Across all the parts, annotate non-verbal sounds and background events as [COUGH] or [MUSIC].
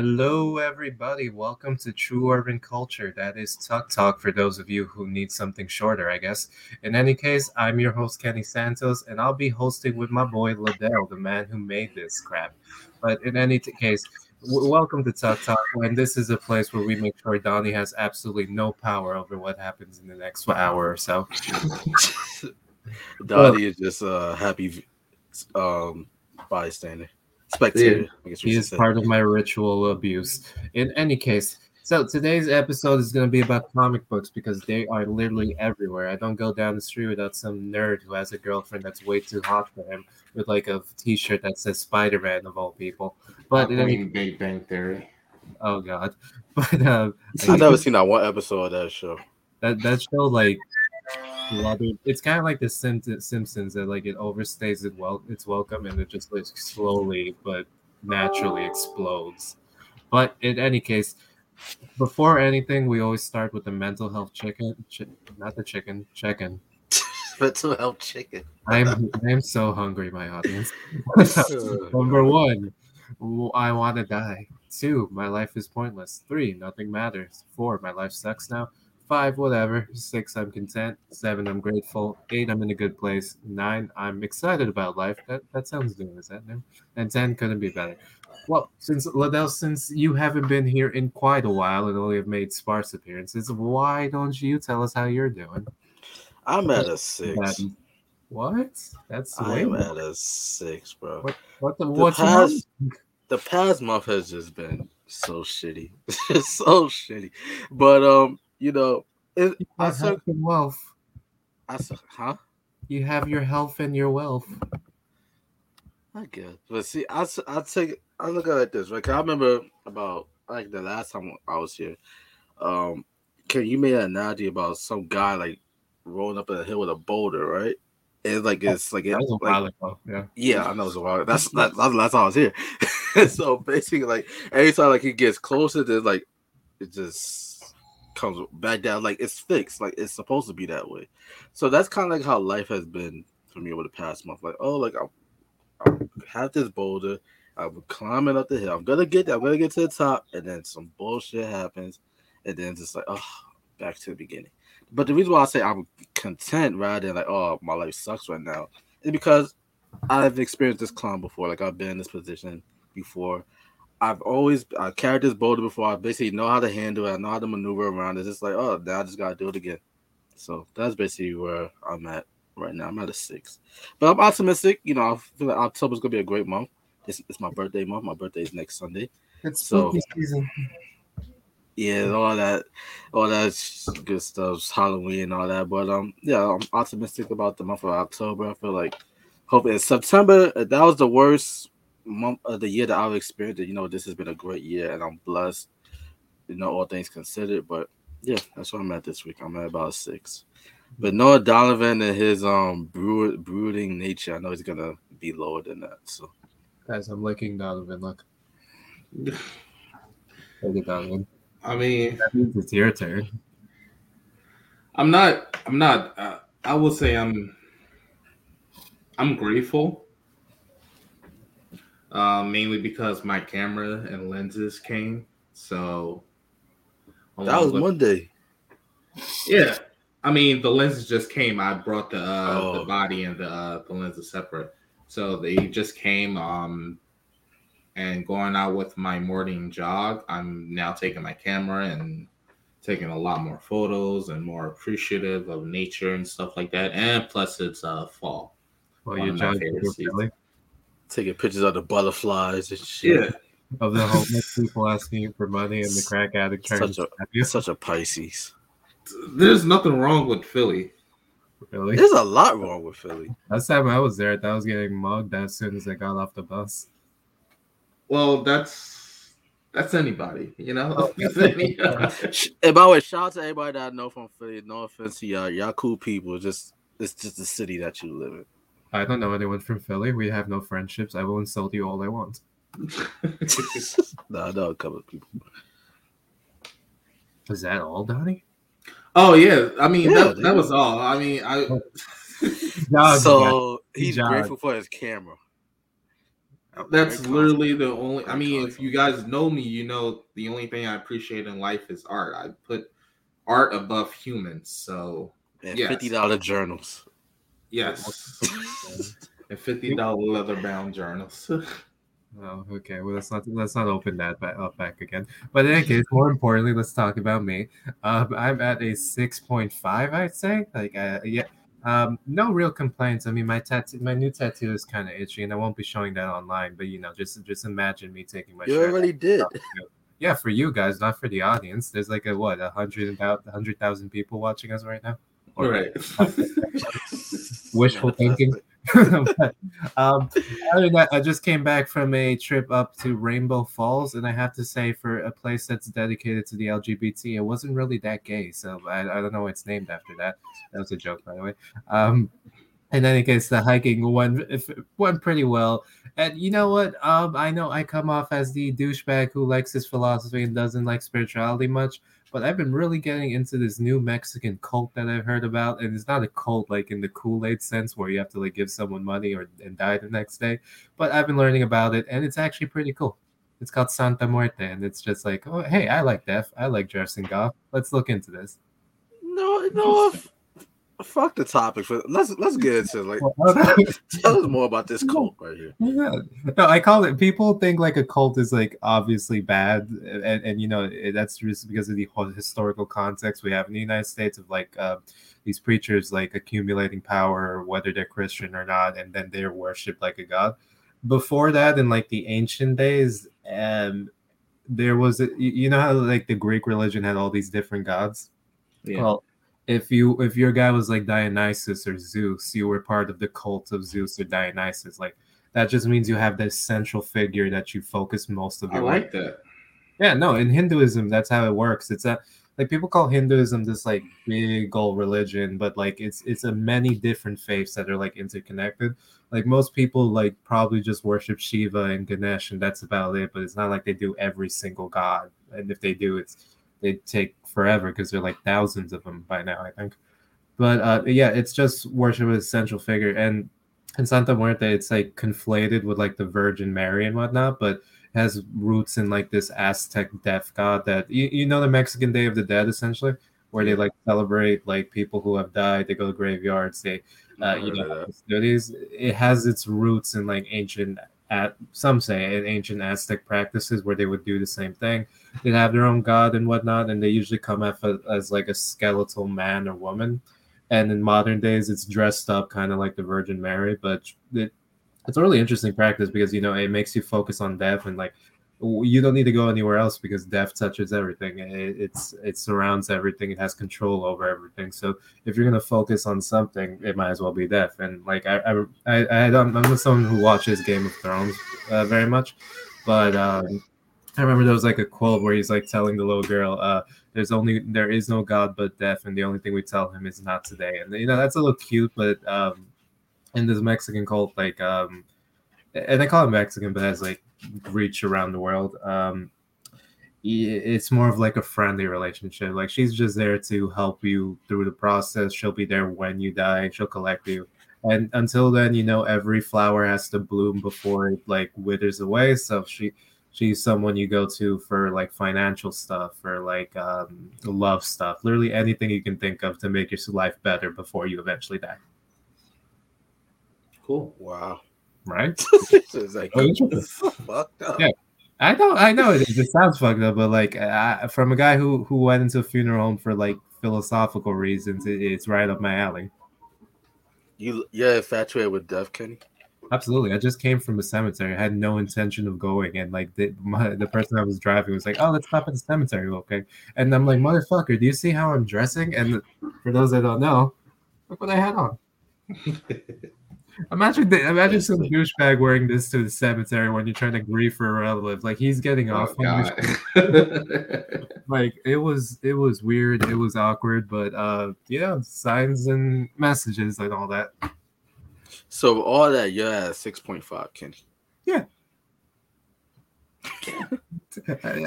Hello, everybody. Welcome to True Urban Culture. That is TUC Talk for those of you who need something shorter, I guess. In any case, I'm your host, Kenny Santos, and I'll be hosting with my boy, Liddell, the man who made this crap. But in any t- case, w- welcome to TUC Talk. And this is a place where we make sure Donnie has absolutely no power over what happens in the next hour or so. [LAUGHS] Donnie is just a happy um, bystander, spectator. I guess He is say. part of my ritual abuse. In any case, so today's episode is going to be about comic books because they are literally everywhere. I don't go down the street without some nerd who has a girlfriend that's way too hot for him with like a t-shirt that says Spider-Man of all people. But in any, Queen Big Bang Theory. oh god, [LAUGHS] but uh, I've never seen that one episode of that show. that that show like well, dude, it's kind of like the Simpsons that like it overstays it well its welcome and it just like slowly but naturally explodes. But in any case, before anything, we always start with the mental health chicken, chi- not the chicken, chicken. [LAUGHS] Mental health chicken. I'm I'm so hungry, my audience. [LAUGHS] [LAUGHS] Number one, I want to die. Two, my life is pointless. Three, nothing matters. Four, my life sucks now. Five, whatever. Six, I'm content. Seven, I'm grateful. Eight, I'm in a good place. Nine, I'm excited about life. That that sounds good, is that new? And ten couldn't be better. Well, since Liddell, since you haven't been here in quite a while and only have made sparse appearances, why don't you tell us how you're doing? I'm at a [LAUGHS] six. What? That's I'm at a six, bro. What, what the, The what's past, the past month has just been so shitty, [LAUGHS] so shitty. But um, you know, it, You I health and wealth. I said, huh? You have your health and your wealth. I guess. But see, I I take I look at it like this, right? 'Cause I remember about like the last time I was here. Um, can you made an analogy about some guy like rolling up a hill with a boulder, right? It's like it's like, it, That was a like. Yeah. yeah, I know it's a while. That's that, that's the last time I was here. [LAUGHS] so basically, like every time like he gets closer, there's like it just comes back down. Like it's fixed. Like it's supposed to be that way. So that's kind of like how life has been for me over the past month. Like oh, like I, have this boulder. I'm climbing up the hill. I'm gonna get there. I'm gonna get to the top, and then some bullshit happens, and then it's just like oh, back to the beginning. But the reason why I say I'm content rather than like oh my life sucks right now is because I've experienced this climb before. Like I've been in this position before. I've always I carried this boulder before. I basically know how to handle it. I know how to maneuver around it. It's like, oh, now I just gotta do it again. So that's basically where I'm at right now. I'm at a six, but I'm optimistic. You know, I feel like October's gonna be a great month. It's, it's my birthday month. My birthday is next Sunday. It's So- spooky season. Yeah, all that, all that good stuff, Halloween and all that. But um, yeah, I'm optimistic about the month of October. I feel like, hope in September. uh, That was the worst month of the year that I've experienced. You know, this has been a great year, and I'm blessed. You know, all things considered. But yeah, that's what I'm at this week. I'm at about six. But Noah Donovan and his um brood, brooding nature, I know he's gonna be lower than that. So Guys, I'm licking Donovan. Look. [SIGHS] Look at Donovan. I mean, That means it's your turn. I'm not. I'm not. Uh, I will say I'm. I'm grateful. Uh, mainly because my camera and lenses came. So that was with- Monday. Yeah, I mean the lenses just came. I brought the uh, Oh. the body and the uh, the lenses separate, so they just came. Um, and going out with my morning jog, I'm now taking my camera and taking a lot more photos and more appreciative of nature and stuff like that. And plus, it's uh fall. Well, One you of Taking pictures of the butterflies and shit. of the homeless people asking you for money and the crack addict turns Such a- Such a Pisces. there's nothing wrong with Philly. Really? There's a lot wrong with Philly. Last time I was there, I was getting mugged as soon as I got off the bus. Well, that's that's anybody, you know. Sh- And by the way, shout out to everybody that I know from Philly. No offense to y'all. Y'all cool people. Just it's just the city that you live in. I don't know anyone from Philly. We have no friendships. I will insult you all I want. [LAUGHS] no, I know a couple of people. Is that all, Donnie? oh yeah, I mean Yeah, that, that was all. I mean, I oh. [LAUGHS] Jog, so He he's jogged. grateful for his camera. That's literally the only. I mean, if you guys know me, you know the only thing I appreciate in life is art. I put art above humans. So and yes. fifty dollar journals. Yes, [LAUGHS] and fifty dollar leather bound journals. [LAUGHS] Oh, okay. Well, let's not let's not open that back up back again. But in any case, more importantly, let's talk about me. Um, I'm at a six point five, I'd say. Like, uh, yeah, um, no real complaints. I mean, my tattoo, my new tattoo is kind of itchy, and I won't be showing that online. But you know, just just imagine me taking my. You already did. Yeah, for you guys, not for the audience. There's like a what, a hundred about a hundred thousand people watching us right now. Or, right. [LAUGHS] wishful thinking. [LAUGHS] [LAUGHS] but, um, other than that, I just came back from a trip up to Rainbow Falls, and I have to say, for a place that's dedicated to the LGBT, it wasn't really that gay. So I, I don't know why it's named after that. That was a joke, by the way. Um, in any case, the hiking went went pretty well. And you know what? Um, I know I come off as the douchebag who likes his philosophy and doesn't like spirituality much but I've been really getting into this new Mexican cult that I've heard about, and it's not a cult like in the Kool Aid sense where you have to like give someone money or and die the next day. But I've been learning about it, and it's actually pretty cool. It's called Santa Muerte, and it's just like, oh, hey, I like death. I like dressing goth. Let's look into this. No, no, fuck the topic. For let's let's get into like [LAUGHS] [LAUGHS] tell us more about this cult right here. Yeah. No, I call it. People think like a cult is like obviously bad, and, and you know that's just because of the historical context we have in the United States of like uh, these preachers like accumulating power, whether they're Christian or not, and then they're worshipped like a god. Before that, in like the ancient days, um, there was a, you know how like the Greek religion had all these different gods. Yeah. Well, if you if your guy was like Dionysus or Zeus, you were part of the cult of Zeus or Dionysus. Like that just means you have this central figure that you focus most of your. I like that. Yeah, no, in Hinduism, that's how it works. It's a like people call Hinduism this like big old religion, but like it's it's a many different faiths that are like interconnected. Like most people like probably just worship Shiva and Ganesh, and that's about it. But it's not like they do every single god, and if they do, it's they take forever because there are like thousands of them by now, I think. But uh, yeah, it's just worship as a central figure, and in Santa Muerte, it's like conflated with like the Virgin Mary and whatnot, but has roots in like this Aztec death god that you, you know the Mexican Day of the Dead essentially, where they like celebrate like people who have died. They go to graveyards. They uh, you know studies. It has its roots in like ancient at some say in ancient Aztec practices where they would do the same thing. They'd have their own god and whatnot, and they usually come as, as like a skeletal man or woman. And in modern days, it's dressed up kind of like the Virgin Mary, but it, it's a really interesting practice because you know it makes you focus on death and like you don't need to go anywhere else because death touches everything. It, it's it surrounds everything. It has control over everything. So if you're gonna focus on something, it might as well be death. And like I I I, I don't, I'm not someone who watches Game of Thrones uh, very much, but um, I remember there was like a quote where he's like telling the little girl, uh, "There's only there is no God but death, and the only thing we tell him is not today." And you know that's a little cute, but um, in this Mexican cult, like um, and they call it Mexican, but has like reach around the world. Um, it's more of like a friendly relationship. Like she's just there to help you through the process. She'll be there when you die. She'll collect you. And until then, you know, every flower has to bloom before it like withers away. So she she's someone you go to for like financial stuff, or like um, love stuff, literally anything you can think of to make your life better before you eventually die. Cool. Wow right? [LAUGHS] it's like oh, [LAUGHS] fucked up. Yeah. I know, I know it, it sounds fucked up, but like I, from a guy who who went into a funeral home for like philosophical reasons, it, it's right up my alley. You you're infatuated with death, Kenny? Absolutely. I just came from a cemetery. I had no intention of going, and like the my, the person I was driving was like, "Oh, let's stop at the cemetery, okay?" And I'm like, "Motherfucker, do you see how I'm dressing?" And for those that don't know, look what I had on. [LAUGHS] Imagine the, imagine some douchebag wearing this to the cemetery when you're trying to grieve for a relative. Like he's getting oh, off. [LAUGHS] like it was it was weird. It was awkward, but uh yeah, signs and messages and all that. So all that you're at six point five, Kenny. Yeah. [LAUGHS]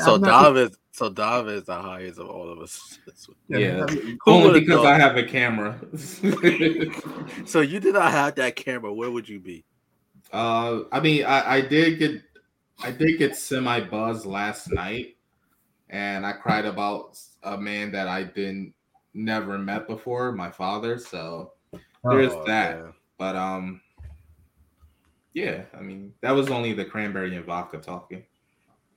so David, so David is the highest of all of us. Yeah, only because I have a camera. [LAUGHS] [LAUGHS] so you did not have that camera. Where would you be? Uh, I mean, I, I did get, I did get semi buzz last night, and I cried about a man that I didn't never met before, my father. So there's Oh, that. yeah. But um, yeah, I mean, that was only the cranberry and vodka talking.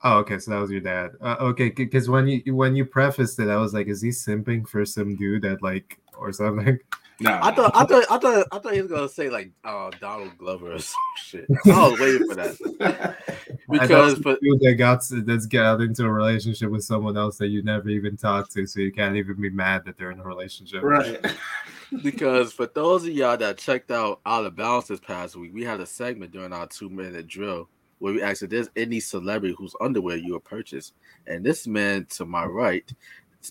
Oh, okay. So that was your dad. Uh, okay, because when you when you prefaced it, I was like, is he simping for some dude that like or something? No, I thought, I thought, I thought, I thought he was gonna say like uh, Donald Glover or [LAUGHS] some shit. I was waiting for that [LAUGHS] I because, some but dude that got that's got into a relationship with someone else that you never even talked to, so you can't even be mad that they're in a relationship. right. [LAUGHS] because for those of y'all that checked out Out of Balance this past week, we had a segment during our two minute drill where we asked if there's any celebrity whose underwear you would purchase. And this man to my right,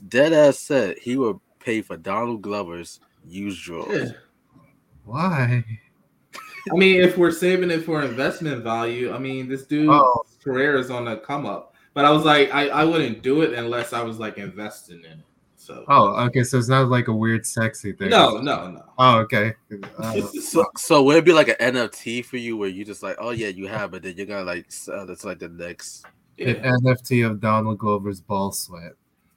dead ass said he would pay for Donald Glover's used drawers. Yeah. Why? I mean, if we're saving it for investment value, I mean, this dude's Oh. career is on the come up. But I was like, I, I wouldn't do it unless I was like investing in it. So Oh, okay. So it's not like a weird sexy thing. no, no, no. Oh, okay. Uh, [LAUGHS] So, so would it be like an NFT for you where you just like, oh yeah, you have, but then you're gonna like sell it's like the next. Yeah. an NFT of Donald Glover's ball sweat.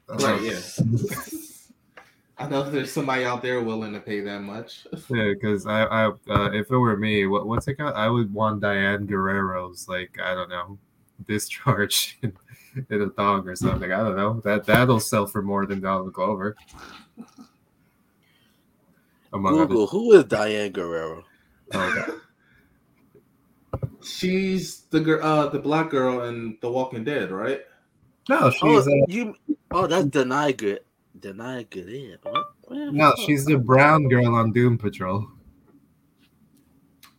Right, yeah. [LAUGHS] I know there's somebody out there willing to pay that much. [LAUGHS] Yeah, because I, I, uh, if it were me, what, what's it called? I would want Diane Guerrero's, like, I don't know, discharge in, [LAUGHS] in a thong or something. I don't know. That that'll sell for more than Donald Glover. Among other- Google, who is Diane Guerrero? oh, okay. [LAUGHS] She's the girl, uh, the black girl in The Walking Dead, right? No, Oh, she's uh, you. Oh, that's Deny Good. Deny Good. Yeah. What? What? no, she's the brown girl on Doom Patrol.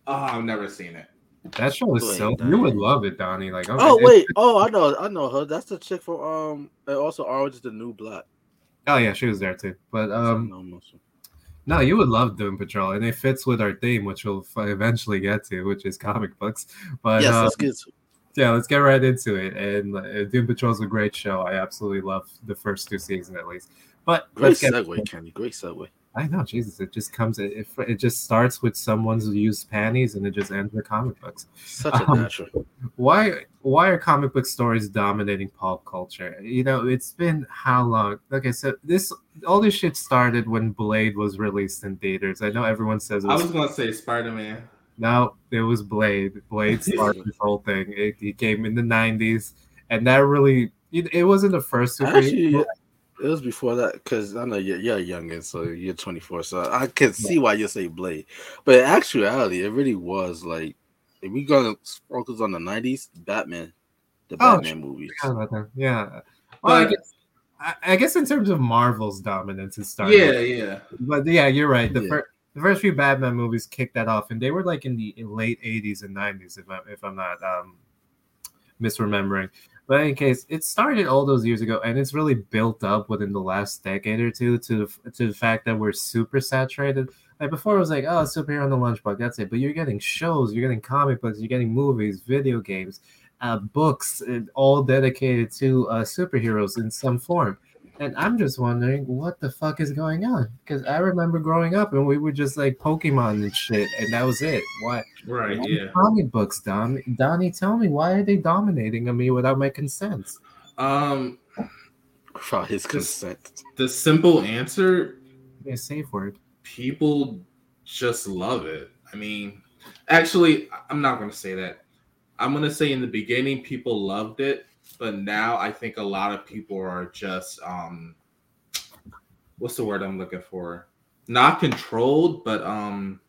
Oh, I've never seen it. That show is so Diane. you would love it, Donnie. Like, okay, Oh wait. Oh, I know. I know her. That's the chick from um. And also, Orange is the New Black. oh yeah, she was there too. But um, No, no, so- No, you would love Doom Patrol, and it fits with our theme, which we'll eventually get to, which is comic books. But yes, let's get to. yeah, let's get right into it. And uh, Doom Patrol is a great show. I absolutely love the first two seasons at least. But Great segue, Kenny. Great segue. I know, Jesus, it just comes. It, it just starts with someone's used panties, and it just ends with comic books. Such a Um, natural. Why? Why are comic book stories dominating pop culture? You know, it's been how long? Okay, so this all this shit started when Blade was released in theaters. I know everyone says it I was was gonna say Spider Man. No, it was Blade. Blade [LAUGHS] started this whole thing. It, he came in the '90s, and that really it, it wasn't the first superhero. Actually, it was before that because I know you're, you're youngin, so you're 24, so I can see why you say Blade. But in actuality, it really was like if we gonna focus on the 90s, Batman, the Oh, Batman movies. About. Yeah. Well, I guess, I, I guess in terms of Marvel's dominance, it started. Yeah, yeah. But yeah, you're right. The Yeah. first. The first few Batman movies kicked that off, and they were like in the late '80s and '90s, if, I'm if I'm not um, misremembering. But in case, it started all those years ago, and it's really built up within the last decade or two to the, to the fact that we're super saturated. Like before, it was like, oh, superhero on the lunchbox, that's it. But you're getting shows, you're getting comic books, you're getting movies, video games, uh, books, all dedicated to uh, superheroes in some form. And I'm just wondering what the fuck is going on? Because I remember growing up and we were just like Pokemon and shit, and that was it. Why? Right, why yeah. Comic books, Don. Donnie, tell me why are they dominating on me without my consent? Um, Without his consent. the simple answer A safe word. people just love it. I mean, actually, I'm not going to say that. I'm going to say in the beginning, people loved it, but now I think a lot of people are just, um, what's the word I'm looking for? Not controlled, but, um,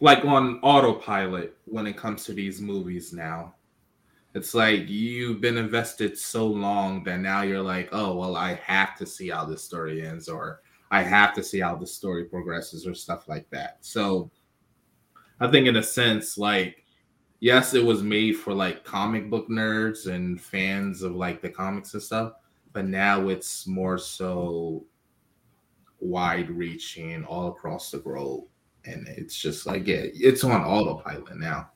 like on autopilot when it comes to these movies now. It's like you've been invested so long that now you're like, oh, well, I have to see how this story ends, or I have to see how the story progresses or stuff like that. So I think in a sense, like, yes, it was made for like comic book nerds and fans of like the comics and stuff, but now it's more so wide reaching all across the globe. And it's just like, yeah, it's on autopilot now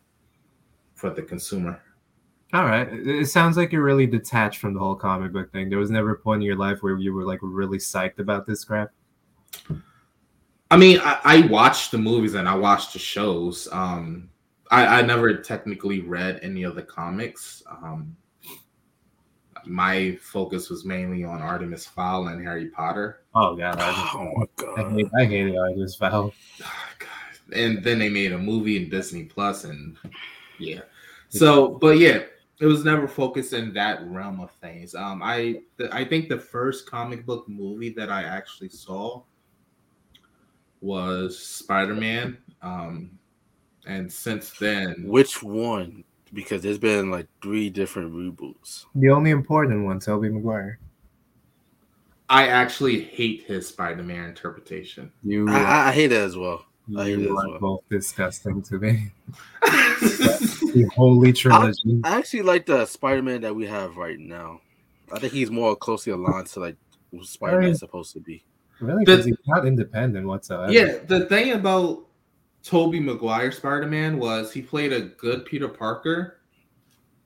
for the consumer. All right. It sounds like you're really detached from the whole comic book thing. There was never a point in your life where you were like really psyched about this crap. I mean, I, I watched the movies and I watched the shows. Um, I, I never technically read any of the comics. Um, my focus was mainly on Artemis Fowl and Harry Potter. Oh god, I, Oh my I, god. hate, I hated Artemis Fowl. Oh, God. And then they made a movie in Disney Plus, and yeah. So, but yeah, it was never focused in that realm of things. Um, I th- I think the first comic book movie that I actually saw was Spider Man. Um, and since then, Which one? Because there's been like three different reboots. The only important one, Tobey Maguire. I actually hate his Spider Man interpretation. You, I, I, I hate it as well. I hate you are well. both disgusting to me. [LAUGHS] The holy trilogy. I actually like the Spider-Man that we have right now. I think he's more closely aligned to like what Spider-Man's supposed to be. really, because he's not independent whatsoever. Yeah, the thing about Tobey Maguire Spider Man was he played a good Peter Parker,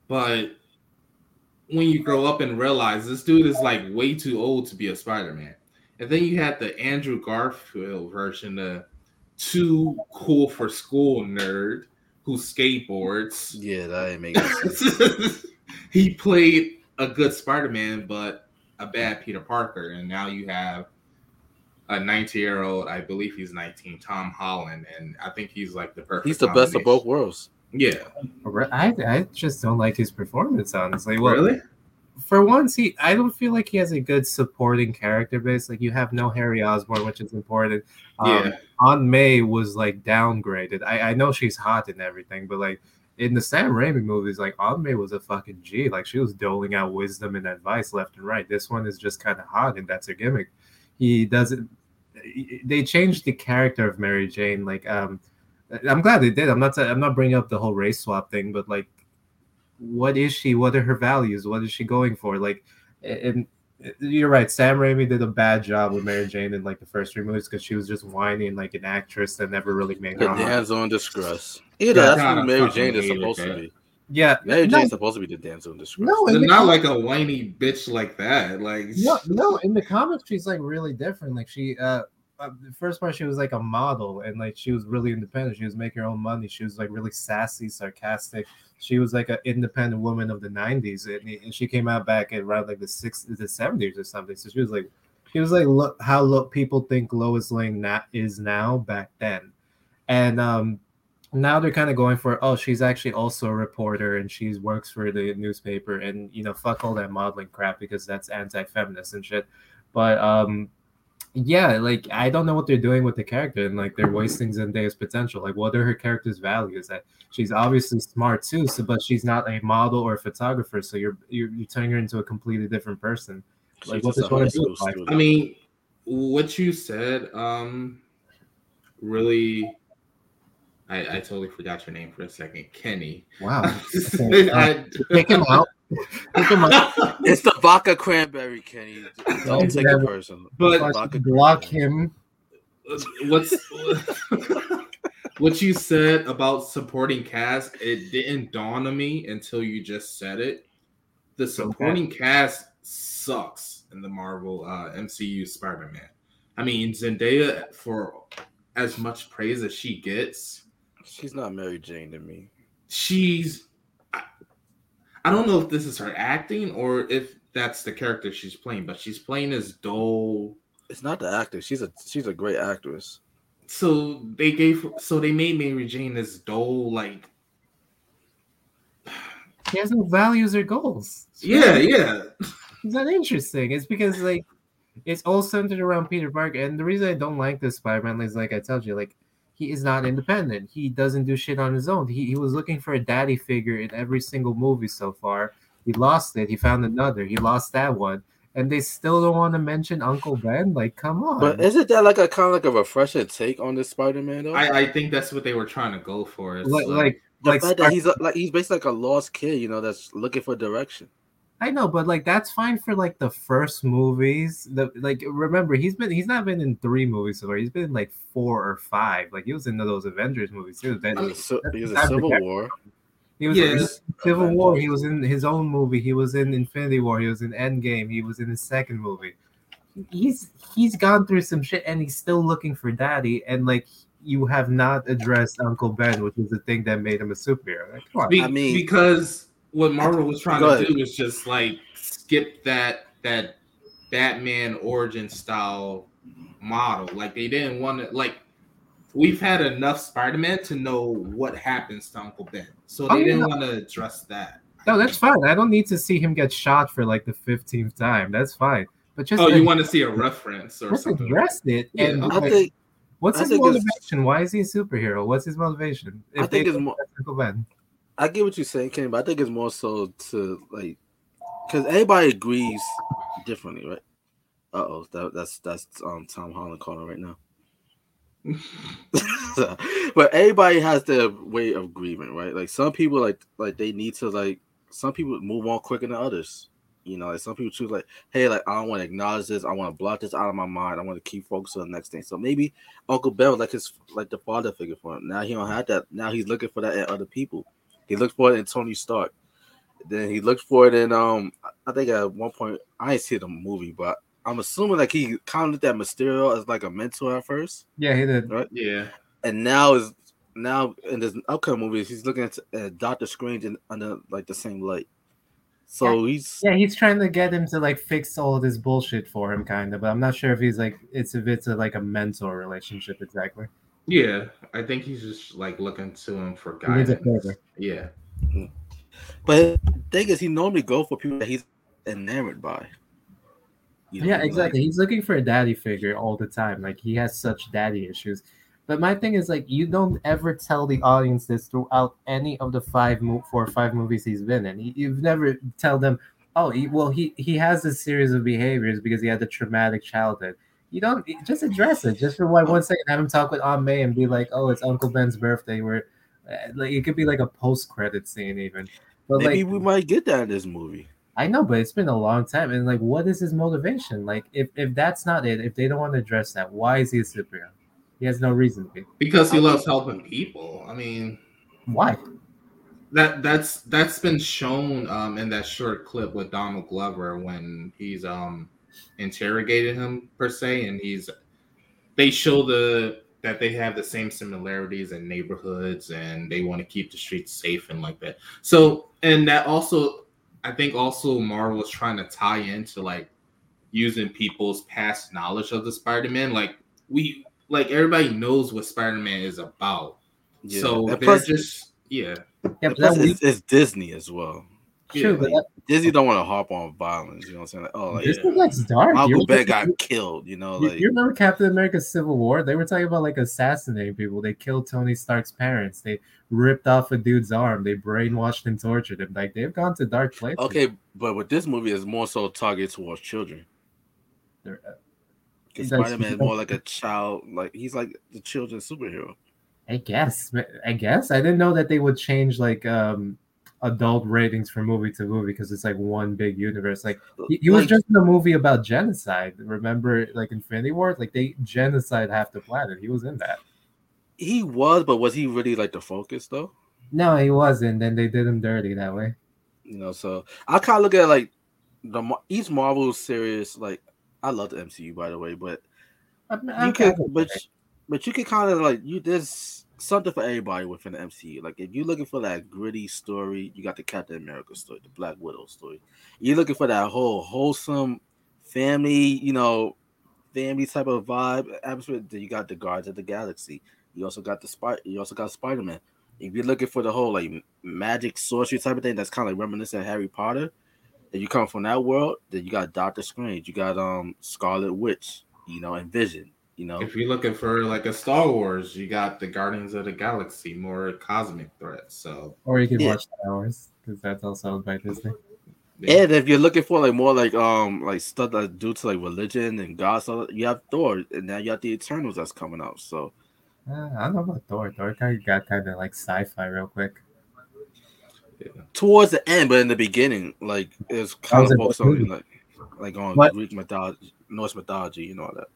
but when you grow up and realize this dude is like way too old to be a Spider Man, and then you had the Andrew Garfield version, the too cool for school nerd who skateboards. Yeah, that ain't making [LAUGHS] sense. he played a good Spider Man, but a bad Peter Parker, and now you have a 19 year old, I believe he's 19, Tom Holland, and I think he's like the perfect. He's the best of both worlds. Yeah, I, I just don't like his performance, honestly. Well, really? for once, he I don't feel like he has a good supporting character base. Like you have no Harry Osborn, which is important. Um, Yeah. Aunt May was like downgraded. I, I know she's hot and everything, but like in the Sam Raimi movies, like Aunt May was a fucking G. Like she was doling out wisdom and advice left and right. This one is just kind of hot, and that's her gimmick. He doesn't. They changed the character of Mary Jane. Like um, I'm glad they did. I'm not. I'm not bringing up the whole race swap thing, but like what is she? What are her values? What is she going for? Like, and you're right. Sam Raimi did a bad job with Mary Jane in like the first three movies because she was just whining like an actress that never really made The her. own. damsel in distress. Yeah, Yeah, that's what Mary Jane is supposed to be. Yeah, Mary no, Jane's supposed to be the damsel in distress. no, in They're the not com- like a whiny bitch like that. Like, no, no. [LAUGHS] In the comics, she's like really different. Like she, uh, uh, the first part she was like a model and like she was really independent. She was making her own money. She was like really sassy, sarcastic. She was like an independent woman of the '90s, and, and she came out back at around like the '60s, the '70s or something. So she was like, she was like look how look people think Lois Lane na- is now back then, and um, now they're kind of going for oh she's actually also a reporter and she works for the newspaper and you know fuck all that modeling crap because that's anti-feminist and shit, but um yeah, like I don't know what they're doing with the character, and like they're wasting Zendaya's potential. Like, what are her character's values? That she's obviously smart too, so but she's not a model or a photographer, so you're you're, you're turning her into a completely different person. She's Like, what just does a one high do school with life? student. I mean, what you said, um, really, I, I totally forgot your name for a second, Kenny. Wow, [LAUGHS] I- pick him out. Pick him it's the vodka cranberry, Kenny. Don't take it personal. But- Vodka block cranberry. him. what's [LAUGHS] what you said about supporting cast it didn't dawn on me until you just said it the supporting cast sucks in the marvel uh, mcu spider-man i mean zendaya for as much praise as she gets She's not Mary Jane to me. she's I, I don't know if this is her acting or if that's the character she's playing but she's playing as dull It's not the actor. She's a she's a great actress. so they gave so they made Mary Jane this dull like she has no values or goals. yeah yeah Is that interesting? It's because like it's all centered around Peter Parker, and the reason I don't like this Spider-Man is like I told you, like he is not independent. He doesn't do shit on his own. He, he was looking for a daddy figure in every single movie so far. He lost it. He found another. He lost that one, and they still don't want to mention Uncle Ben. Like, come on. But isn't that like a kind of like a refreshing take on this Spider-Man though? I, I think that's what they were trying to go for is like, like, like, the like fact that he's a, like he's basically like a lost kid, you know, that's looking for direction. I know, but like that's fine for like the first movies. The like remember he's been he's not been in three movies so far. He's been in like four or five. Like he was in those Avengers movies too. That, He was, so, he was in Civil not War. he was Yeah. in Civil War. He was in his own movie. He was in Infinity War. He was in Endgame. He was in his second movie. he's he's gone through some shit and he's still looking for daddy and like you have not addressed Uncle Ben, which is the thing that made him a superhero. Like, come on. Be- I mean- because what Marvel was trying Go to ahead. do is just like skip that that Batman origin style model. Like they didn't want to like we've had enough Spider-Man to know what happens to Uncle Ben. So they Oh, yeah. didn't want to address that. No, that's fine. I don't need to see him get shot for like the fifteenth time. That's fine. But just Oh, you want to see a reference or something? address it. Yeah, and I like, think what's I his motivation? Why is he a superhero? What's his motivation? I think it's more. Uncle Ben. I get what you're saying, Kenny, but I think it's more so to like because everybody agrees differently, right? Uh oh, that, that's that's um Tom Holland calling right now. [LAUGHS] But everybody has their way of grieving, right? Like some people like like they need to like some people move on quicker than others. You know, like some people choose like, hey, like I don't want to acknowledge this, I want to block this out of my mind, I want to keep focused on the next thing. So maybe Uncle Ben like his like the father figure for him. Now he don't have that. Now he's looking for that in other people. He looked for it in Tony Stark. Then he looked for it in um I think at one point I ain't seen the movie, but I'm assuming like he kind of looked at Mysterio as like a mentor at first, Yeah, he did. Right. yeah. and now is now in this upcoming movie he's looking at uh, Doctor Strange in under like the same light. So he's Yeah, he's trying to get him to like fix all of this bullshit for him, kind of. But I'm not sure if he's like it's if it's a, like a mentor relationship exactly. Yeah, I think he's just like looking to him for He needs a guidance. Yeah. but the thing is he normally go for people that he's enamored by. You know, Yeah, like- exactly. He's looking for a daddy figure all the time. Like he has such daddy issues. But my thing is like you don't ever tell the audience this throughout any of the five mo- four or five movies he's been in. You- You've never tell them, oh, he, well he he has a series of behaviors because he had a traumatic childhood. You don't just address it. Just for one, one second, have him talk with Aunt May and be like, "Oh, it's Uncle Ben's birthday." Where, uh, like, it could be like a post-credit scene, even. But maybe like, we might get that in this movie. I know, but it's been a long time. And like, what is his motivation? Like, if if that's not it, if they don't want to address that, why is he a superhero? He has no reason to be. Because he loves helping people. I mean, Why? that that's that's been shown um in that short clip with Donald Glover when he's um interrogated him per se and he's they show the that they have the same similarities in neighborhoods and they want to keep the streets safe and like that. So and that also I think also Marvel was trying to tie into like using people's past knowledge of the Spider-Man. Like we like everybody knows what Spider-Man is about. Yeah. So And they're plus, just yeah. Yeah, plus it's, it's Disney as well. True, yeah, but that, Disney don't want to harp on violence. You know what I'm saying? Like, oh, like, this is like dark. Ben remember- got killed. You know, You, like you remember Captain America: Civil War? They were talking about like assassinating people. They killed Tony Stark's parents. They ripped off a dude's arm. They brainwashed and tortured him. Like they've gone to dark places. okay, but with this movie, is more so targeted towards children. They're- uh, Because Spider Man is more like a child, like he's like the children's superhero. I guess. I guess I didn't know that they would change like um adult ratings from movie to movie because it's like one big universe. Like he, he was Like, just in a movie about genocide. Remember, like Infinity War, like they genocide half the planet. He was in that. he was, but was he really like the focus though? No, he wasn't. Then they did him dirty that way. You know, so I kind of look at like the each Marvel series. Like I love the MCU by the way, but I'm, you can, but but you can kind of like you. There's something for everybody within the MCU. Like if you're looking for that gritty story, you got the Captain America story, the Black Widow story. You're looking for that whole wholesome family, you know, family type of vibe atmosphere. Then you got the Guards of the Galaxy. You also got the Spider. You also got Spider Man. If you're looking for the whole like magic sorcery type of thing, that's kind of like reminiscent of Harry Potter. And you come from that world, then you got Doctor Strange. You got um Scarlet Witch. You know, and Vision. You know, If you're looking for like a Star Wars, you got the Guardians of the Galaxy, more cosmic threats. So or you can Yeah. watch Star Wars because that's also owned by Disney. yeah. And if you're looking for like more like um like stuff that due to like religion and God, so you have Thor, and now you have the Eternals that's coming out. So Uh, I don't know about Thor. Thor kind of got kind of like sci-fi real quick. Yeah. towards the end, but in the beginning, like it's kind of a focused on like like on What? Greek mythology, Norse mythology, you know all that.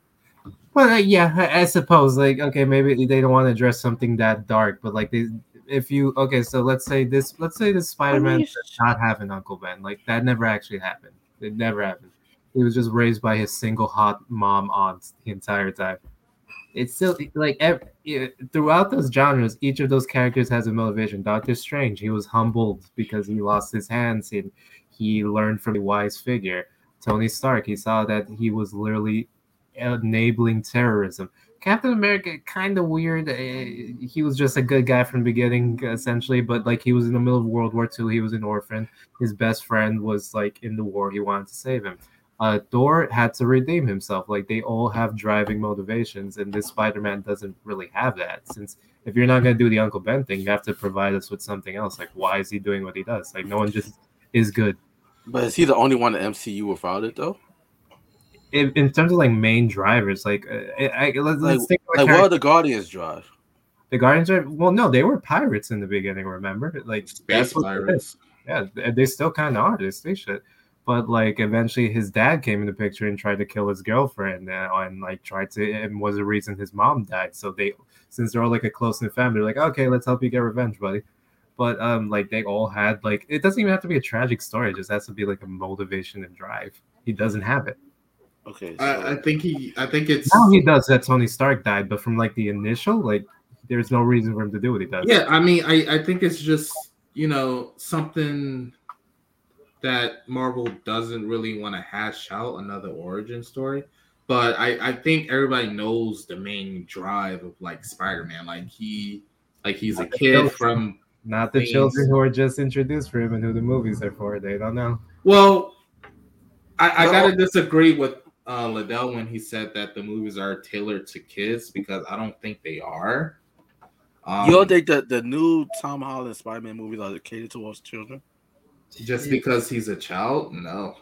Well, uh, yeah, I, I suppose. Like, okay, maybe they don't want to address something that dark, but like, they, if you okay, so let's say this, let's say this Spider-Man does not have an Uncle Ben. Like, that never actually happened. It never happened. He was just raised by his single hot mom aunt the entire time. It's still like every, throughout those genres, each of those characters has a motivation. Doctor Strange, he was humbled because he lost his hands and he learned from a wise figure. Tony Stark, he saw that he was literally enabling terrorism. Captain America, kind of weird. Uh, he was just a good guy from the beginning, essentially. But like, he was in the middle of World War II. He was an orphan. His best friend was like in the war. He wanted to save him. Uh, Thor had to redeem himself. Like they all have driving motivations, and this Spider-Man doesn't really have that. Since if you're not gonna do the Uncle Ben thing, you have to provide us with something else. Like, why is he doing what he does? Like, no one just is good. But is he the only one in MCU without it though? In, in terms of like main drivers, like uh, I, let's, Like, let's think like what are the Guardians drive? the Guardians are well, no, they were pirates in the beginning. Remember, like Space that's what pirates. Yeah, they- they still kind of are. They stay shit. But like eventually, his dad came in the picture and tried to kill his girlfriend, uh, and like tried to, and was the reason his mom died. So they, since they're all like a close knit family, they're like, okay, let's help you get revenge, buddy. But um, like they all had like it doesn't even have to be a tragic story. It just has to be like a motivation and drive. He doesn't have it. Okay, so I, I think he. I think it's. Now he does that Tony Stark died, but from like the initial, like there's no reason for him to do what he does. Yeah, I mean, I, I think it's just you know something that Marvel doesn't really want to hash out another origin story. But I, I think everybody knows the main drive of like Spider-Man. Like he like he's a kid from Not the Things. children who are just introduced for him and who the movies are for. They don't know. well I, I No. gotta disagree with uh Liddell when he said that the movies are tailored to kids because I don't think they are. Um, you don't think that the new Tom Holland Spider-Man movies are catered towards children? just because he's a child no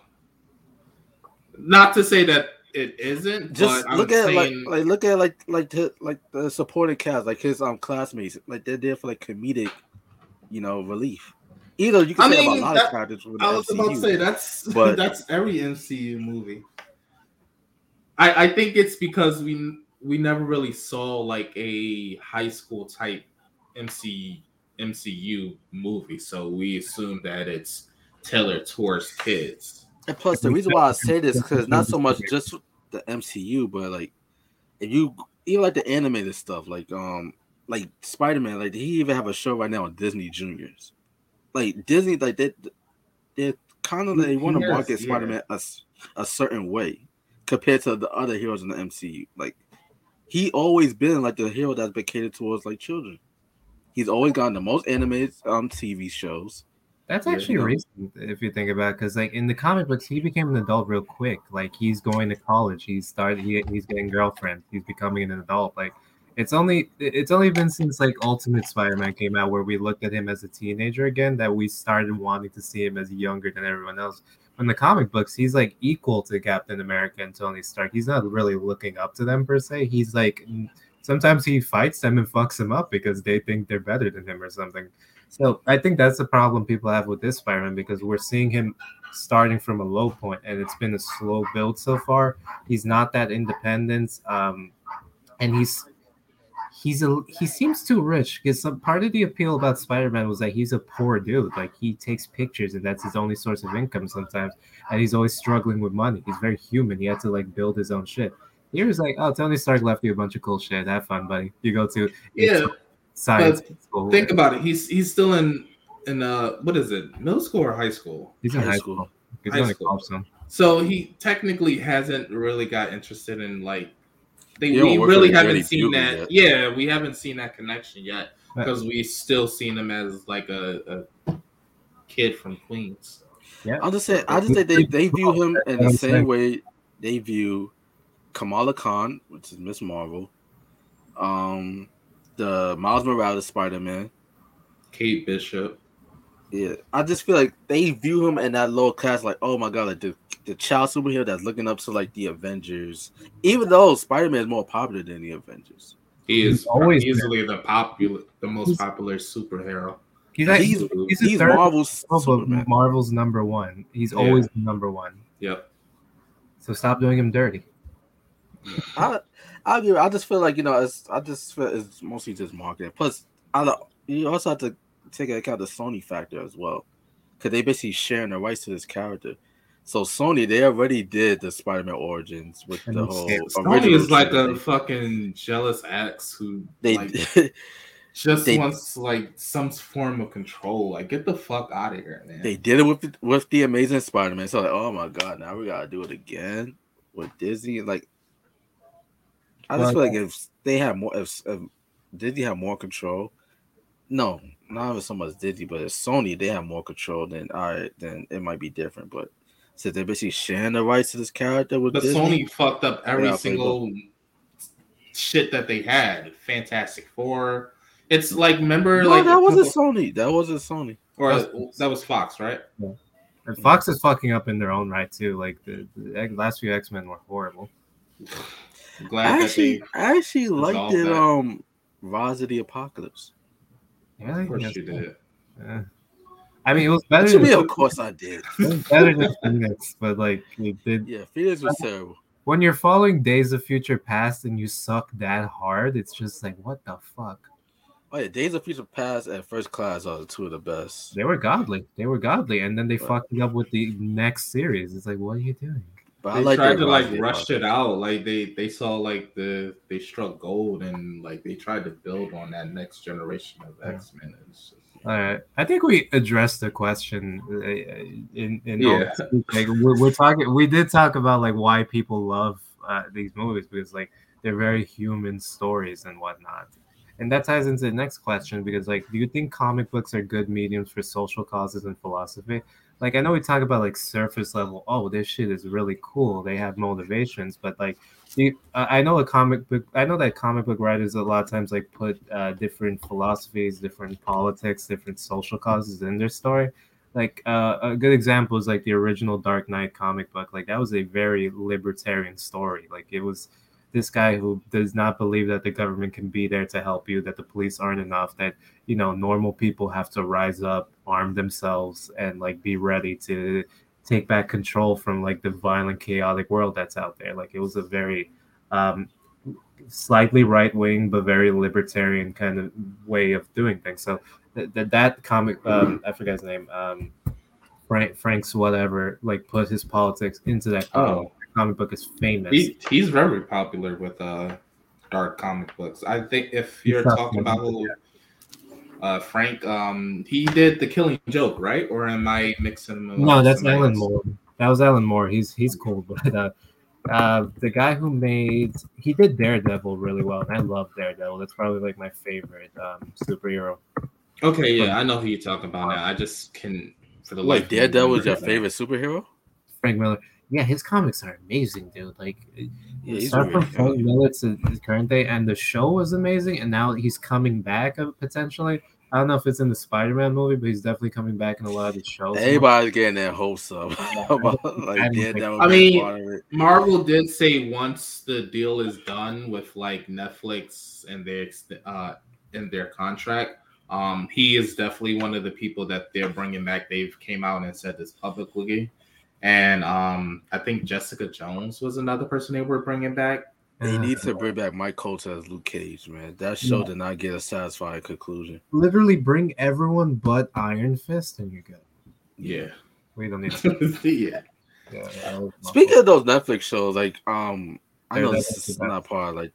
not to say that it isn't Just look at like saying, like look at like like the, like the supporting cast, like his um classmates, like they're there for like comedic, you know, relief. Either you can I say mean, about a lot that- of characters. I was the about to say that's But- [LAUGHS] that's every mcu movie i i think it's because we we never really saw like a high school type mc mcu movie so we assume that it's tailored towards kids And plus, the reason why I say this because not so much just the MCU, but like if you even like the animated stuff, like um, like Spider Man, like he even have a show right now on Disney Juniors. Like Disney, like they they kind of they want to Yes, market yeah. Spider Man a, a certain way compared to the other heroes in the MCU. Like he always been like the hero that's been catered towards like children. He's always gotten the most animated um TV shows. That's actually no. recent if you think about it, because like in the comic books, he became an adult real quick. Like he's going to college, he's started, he, he's getting girlfriends, he's becoming an adult. Like it's only it's only been since like Ultimate Spider-Man came out where we looked at him as a teenager again that we started wanting to see him as younger than everyone else. In the comic books, he's like equal to Captain America and Tony Stark. He's not really looking up to them per se. He's like sometimes he fights them and fucks them up because they think they're better than him or something. So I think that's the problem people have with this Spider-Man because we're seeing him starting from a low point and it's been a slow build so far. He's not that independent, um, and he's he's a he seems too rich because some part of the appeal about Spider-Man was that he's a poor dude. Like he takes pictures and that's his only source of income sometimes, and he's always struggling with money. He's very human. He had to like build his own shit. Here's like, oh, Tony Stark left you a bunch of cool shit. Have fun, buddy. You go to yeah science school. think about it he's he's still in in uh what is it middle school or high school He's in High high school. school. He's High only school. college. So he technically hasn't really got interested in like they we really haven't seen Bugle that. Yeah, we haven't seen that connection yet because we still seen him as like a, a kid from Queens. I'm just saying. I just think they, they view him in the same [LAUGHS] way they view Kamala Khan, which is Miss Marvel, um, the Miles Morales Spider Man. Kate Bishop. Yeah, I just feel like they view him in that low class, like, oh my god, like the, the child superhero that's looking up to like the Avengers. Even though Spider Man is more popular than the Avengers, He He's is always easily the popular, the most He's- popular superhero. He's like, he's he's, the he's Marvel's Superman. Marvel's number one. He's Yeah. always number one. Yep. So stop doing him dirty. I I agree. I just feel like you know, it's I just feel it's mostly just marketing. Plus, I don't- you also have to take into account the Sony factor as well, because they basically sharing the rights to this character. So Sony, they already did the Spider-Man Origins with the whole. Sony is like a fucking jealous ex who they like, [LAUGHS] just they, wants like some form of control. Like, get the fuck out of here, man. They did it with with the Amazing Spider-Man. So like, oh my god, now we gotta do it again with Disney. Like, I just feel like if they had more, if, if Disney had more control, no, not even so much Disney, but if Sony, they have more control. Then all right, then it might be different. But so they're basically sharing the rights to this character with the Sony fucked up every single shit that they had. Fantastic Four. It's like remember no, like that wasn't Sony. That wasn't Sony. Or that was Fox, right? Yeah. And Fox is fucking up in their own right too. Like the, the last few X Men were horrible. [SIGHS] glad I actually, I actually liked it. That. Um, Rise of the Apocalypse. Yeah, of course you did. Yeah. I mean, it was better. To me, of course, I did. It was better than Phoenix, but like it did. Yeah, Phoenix was terrible. When you're following Days of Future Past and you suck that hard, it's just like, what the fuck? Oh yeah, Days of Future Past and First Class are two of the best. They were godly. They were godly, and then they right. fucked it up with the next series. It's like, what are you doing? But they like tried to like rush it out. Like they they saw like the they struck gold and like they tried to build on that next generation of X Men. All right, I think we addressed the question uh, in in yeah. [LAUGHS] like we're, we're, talking. We did talk about like why people love uh, these movies because like they're very human stories and whatnot, and that ties into the next question because like, do you think comic books are good mediums for social causes and philosophy? like I know we talk about like surface level. Oh, this shit is really cool. They have motivations, but like, I know a comic book. I know that comic book writers a lot of times like put uh, different philosophies, different politics, different social causes in their story. Like uh, a good example is like the original Dark Knight comic book. Like that was a very libertarian story. Like it was this guy who does not believe that the government can be there to help you, that the police aren't enough, that you know normal people have to rise up, arm themselves, and like be ready to take back control from like the violent, chaotic world that's out there. Like it was a very um, slightly right wing but very libertarian kind of way of doing things. So that that comic, um, I forget his name. Um, Frank Frank's whatever, like put his politics into that. Oh, comic book is famous. He, he's very popular with uh dark comic books. I think if you're talking about uh, Frank, um, he did the Killing Joke, right? Or am I mixing them? No, that's Alan Moore. That was Alan Moore. He's he's cool, [LAUGHS] but uh, uh, the guy who made he did Daredevil really well, and I love Daredevil. That's probably like my favorite um, superhero. Okay, yeah, I know who you're talking about now. I just can for the like Daredevil was your favorite superhero. Frank Miller yeah, his comics are amazing, dude. Like, yeah, start from Frank Miller to his current day, and the show was amazing. And now he's coming back uh, potentially. I don't know if it's in the Spider-Man movie, but he's definitely coming back in a lot of the shows. Everybody's getting their hopes up. [LAUGHS] like, yeah, I mean, Marvel did say once the deal is done with like Netflix and their uh in their contract, um, he is definitely one of the people that they're bringing back. They've came out and said this publicly and um, I think Jessica Jones was another person they were bringing back. They need to bring back Mike Colter as Luke Cage, man. That show yeah. did not get a satisfying conclusion. Literally, bring everyone but Iron Fist, and you're good. Yeah, we don't need to. [LAUGHS] yeah. yeah Speaking of those Netflix shows, like um, I know this is not part like.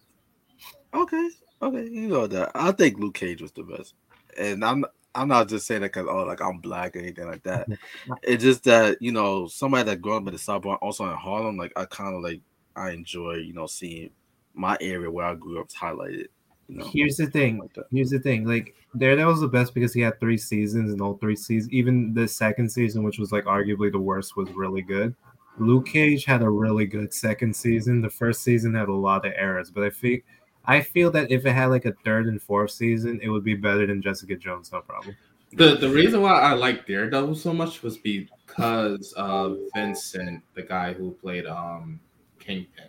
Okay, okay, you know that. I think Luke Cage was the best, and I'm I'm not just saying that because oh, like I'm black or anything like that. [LAUGHS] it's just that you know somebody that grew up in the South also in Harlem. Like I kind of like I enjoy you know seeing my area where I grew up highlighted. You know, Here's the thing. Like Here's the thing. Like Daredevil was the best because he had three seasons, and all three seasons, even the second season, which was like arguably the worst, was really good. Luke Cage had a really good second season. The first season had a lot of errors, but I think I feel that if it had like a third and fourth season, it would be better than Jessica Jones, no problem. The the reason why I like Daredevil so much was because of Vincent, the guy who played um Kingpin.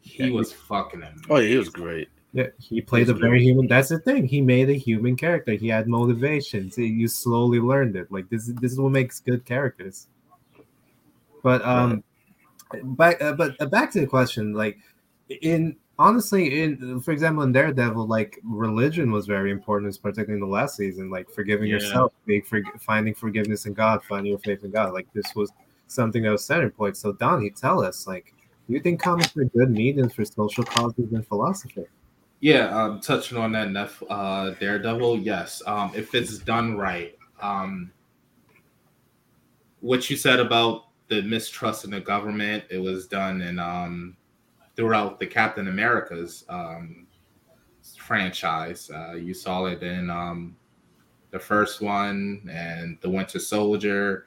He yeah, was he, fucking amazing. Oh, yeah, he was great. Yeah, he played he a very great. human. That's the thing. He made a human character. He had motivations. You slowly learned it. Like this. This is what makes good characters. But um, back uh, but uh, back to the question. Like in honestly, in for example, in Daredevil, like religion was very important, particularly in the last season. Like forgiving yeah. yourself, being for, finding forgiveness in God, finding your faith in God. Like this was something that was center point. So Donnie, tell us, like, do you think comics are good mediums for social causes and philosophy? Yeah, um, touching on that uh, Daredevil, yes. Um, if it's done right, um, what you said about the mistrust in the government, it was done in um, throughout the Captain America's um, franchise. Uh, you saw it in um, the first one and the Winter Soldier,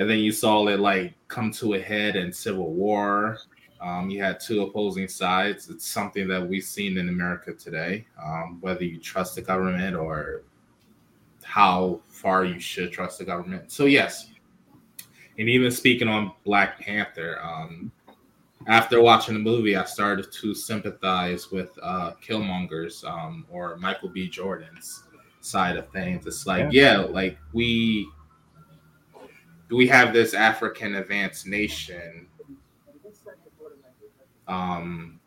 and then you saw it like come to a head in Civil War. Um, you had two opposing sides. It's something that we've seen in America today. Um, whether you trust the government or how far you should trust the government. So yes, and even speaking on Black Panther, um, after watching the movie, I started to sympathize with uh, Killmonger's um, or Michael B. Jordan's side of things. It's like, yeah, yeah like we we have this African advanced nation um,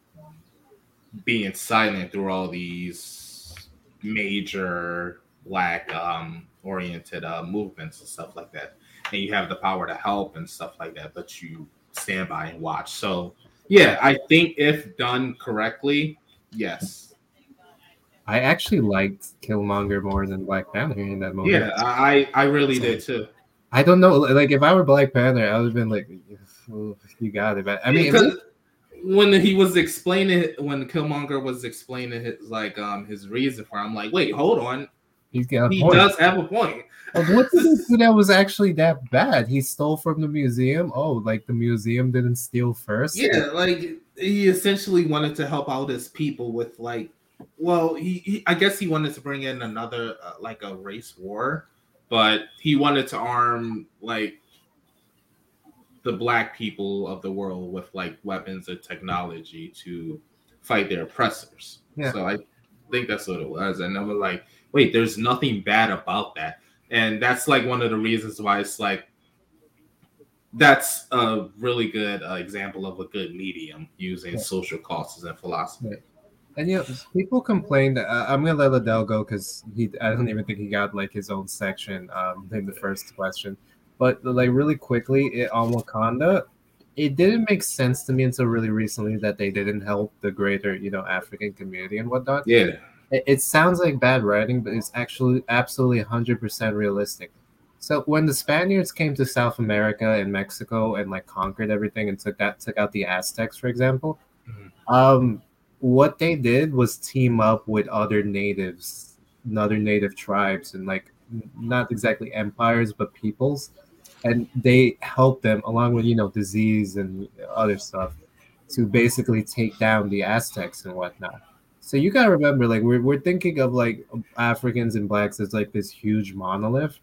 being silent through all these major black um, oriented uh, movements and stuff like that. And you have the power to help and stuff like that, but you stand by and watch. So, yeah, I think if done correctly, yes. I actually liked Killmonger more than Black Panther in that movie. Yeah, I I really did too. I don't know. Like, if I were Black Panther, I would have been like, "You got it." But I mean, because when he was explaining when Killmonger was explaining his like um his reason for, it, I'm like, "Wait, hold on." He's got he point. does have a point. what did he do that was actually that bad? He stole from the museum. Oh, like the museum didn't steal first. Yeah, like he essentially wanted to help out his people with like, well, he, he I guess he wanted to bring in another uh, like a race war, but he wanted to arm like the black people of the world with like weapons and technology to fight their oppressors. Yeah. So I think that's what it was, and I was like wait, there's nothing bad about that. And that's like one of the reasons why it's like that's a really good uh, example of a good medium using yeah. social causes and philosophy. And you know, people complain that uh, I'm gonna let Liddell go because he I don't even think he got like his own section um, in the first question. But like really quickly it, on Wakanda, it didn't make sense to me until really recently that they didn't help the greater you know African community and whatnot. Yeah, it, it sounds like bad writing, but it's actually absolutely 100% realistic. So when the Spaniards came to South America and Mexico and like conquered everything and took that took out the Aztecs, for example, mm-hmm. um, what they did was team up with other natives, other native tribes, and like not exactly empires but peoples, and they helped them along with you know disease and other stuff to basically take down the Aztecs and whatnot. So you gotta remember, like we're we're thinking of like Africans and blacks as like this huge monolith.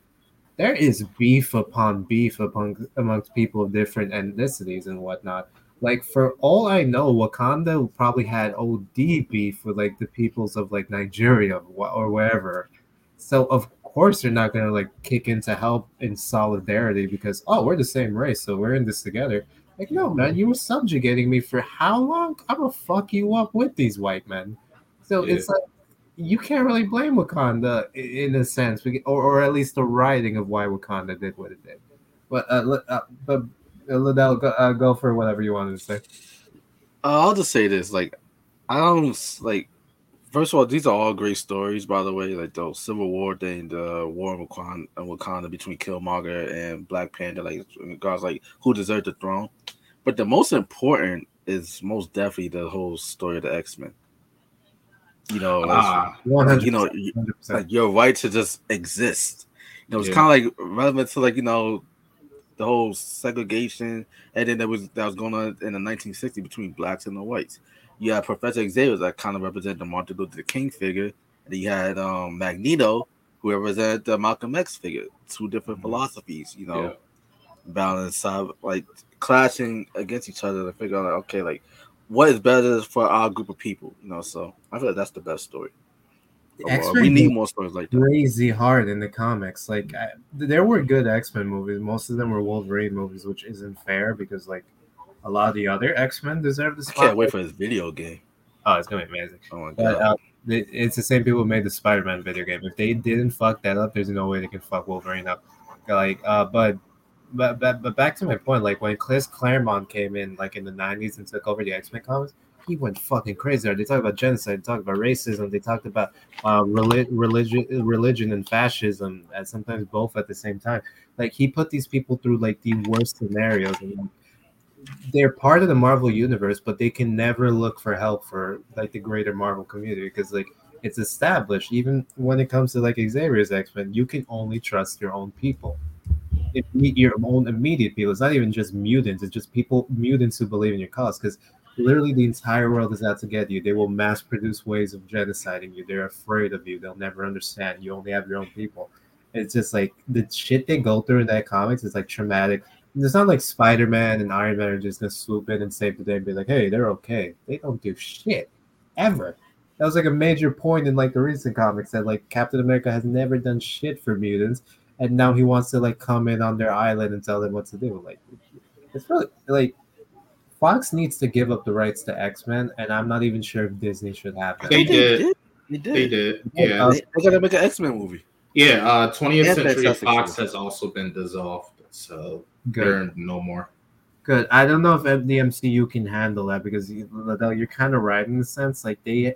There is beef upon beef upon amongst people of different ethnicities and whatnot. Like for all I know, Wakanda probably had OD beef with like the peoples of like Nigeria or wherever. So of course they're not gonna like kick in to help in solidarity because oh we're the same race, so we're in this together. Like no man, you were subjugating me for how long? I'm gonna fuck you up with these white men. So yeah. it's like you can't really blame Wakanda in a sense, or, or at least the writing of why Wakanda did what it did. But uh, uh but Liddell, go, uh, go for whatever you wanted to say. Uh, I'll just say this: like, I don't like. First of all, these are all great stories, by the way. Like the Civil War thing, the War in Wakanda, Wakanda between Killmonger and Black Panther, like regards like who deserved the throne. But the most important is most definitely the whole story of the X Men you know, uh, you know, 100%. like your right to just exist. You know, it's yeah. kind of like relevant to like you know the whole segregation, and then there was that was going on in the 1960s between blacks and the whites. You had Professor Xavier that kind of represented the Martin Luther King figure, and you had um, Magneto who represented the Malcolm X figure. Two different mm-hmm. philosophies, you know, yeah. balance like clashing against each other to figure out like okay, like what is better for our group of people, you know. So I feel like that's the best story. Uh, we need more stories like that. Crazy hard in the comics. Like I, there were good X Men movies. Most of them were Wolverine movies, which isn't fair because like a lot of the other X Men deserve the spot. I can't wait for this video game. Oh, it's gonna be amazing. Oh my god! But, uh, it's the same people who made the Spider Man video game. If they didn't fuck that up, there's no way they can fuck Wolverine up. Like, uh, but but, but but back to my point, like when Chris Claremont came in, like in the '90s and took over the X Men comics, he went fucking crazy. They talked about genocide, they talked about racism, they talked about uh, relig- religion, religion and fascism, and sometimes both at the same time. Like he put these people through like the worst scenarios, and like, they're part of the Marvel universe, but they can never look for help for like the greater Marvel community because like it's established. Even when it comes to like Xavier's X Men, you can only trust your own people. Your own immediate people. It's not even just mutants. It's just people mutants who believe in your cause. Because literally the entire world is out to get you. They will mass produce ways of genociding you. They're afraid of you. They'll never understand. You only have your own people. It's just like the shit they go through in that comics is like traumatic. It's not like Spider Man and Iron Man are just gonna swoop in and save the day and be like, hey, they're okay. They don't do shit ever. That was like a major point in like the recent comics that like Captain America has never done shit for mutants, and now he wants to like come in on their island and tell them what to do. Like, it's really like Fox needs to give up the rights to X Men, and I'm not even sure if Disney should have that. They did. They did. They did. Yeah. They, they gotta make an X Men movie. Yeah. Uh, 20th Century Fox has also been dissolved, so Good. they're no more. Good. I don't know if the MCU can handle that because you're kind of right in the sense like they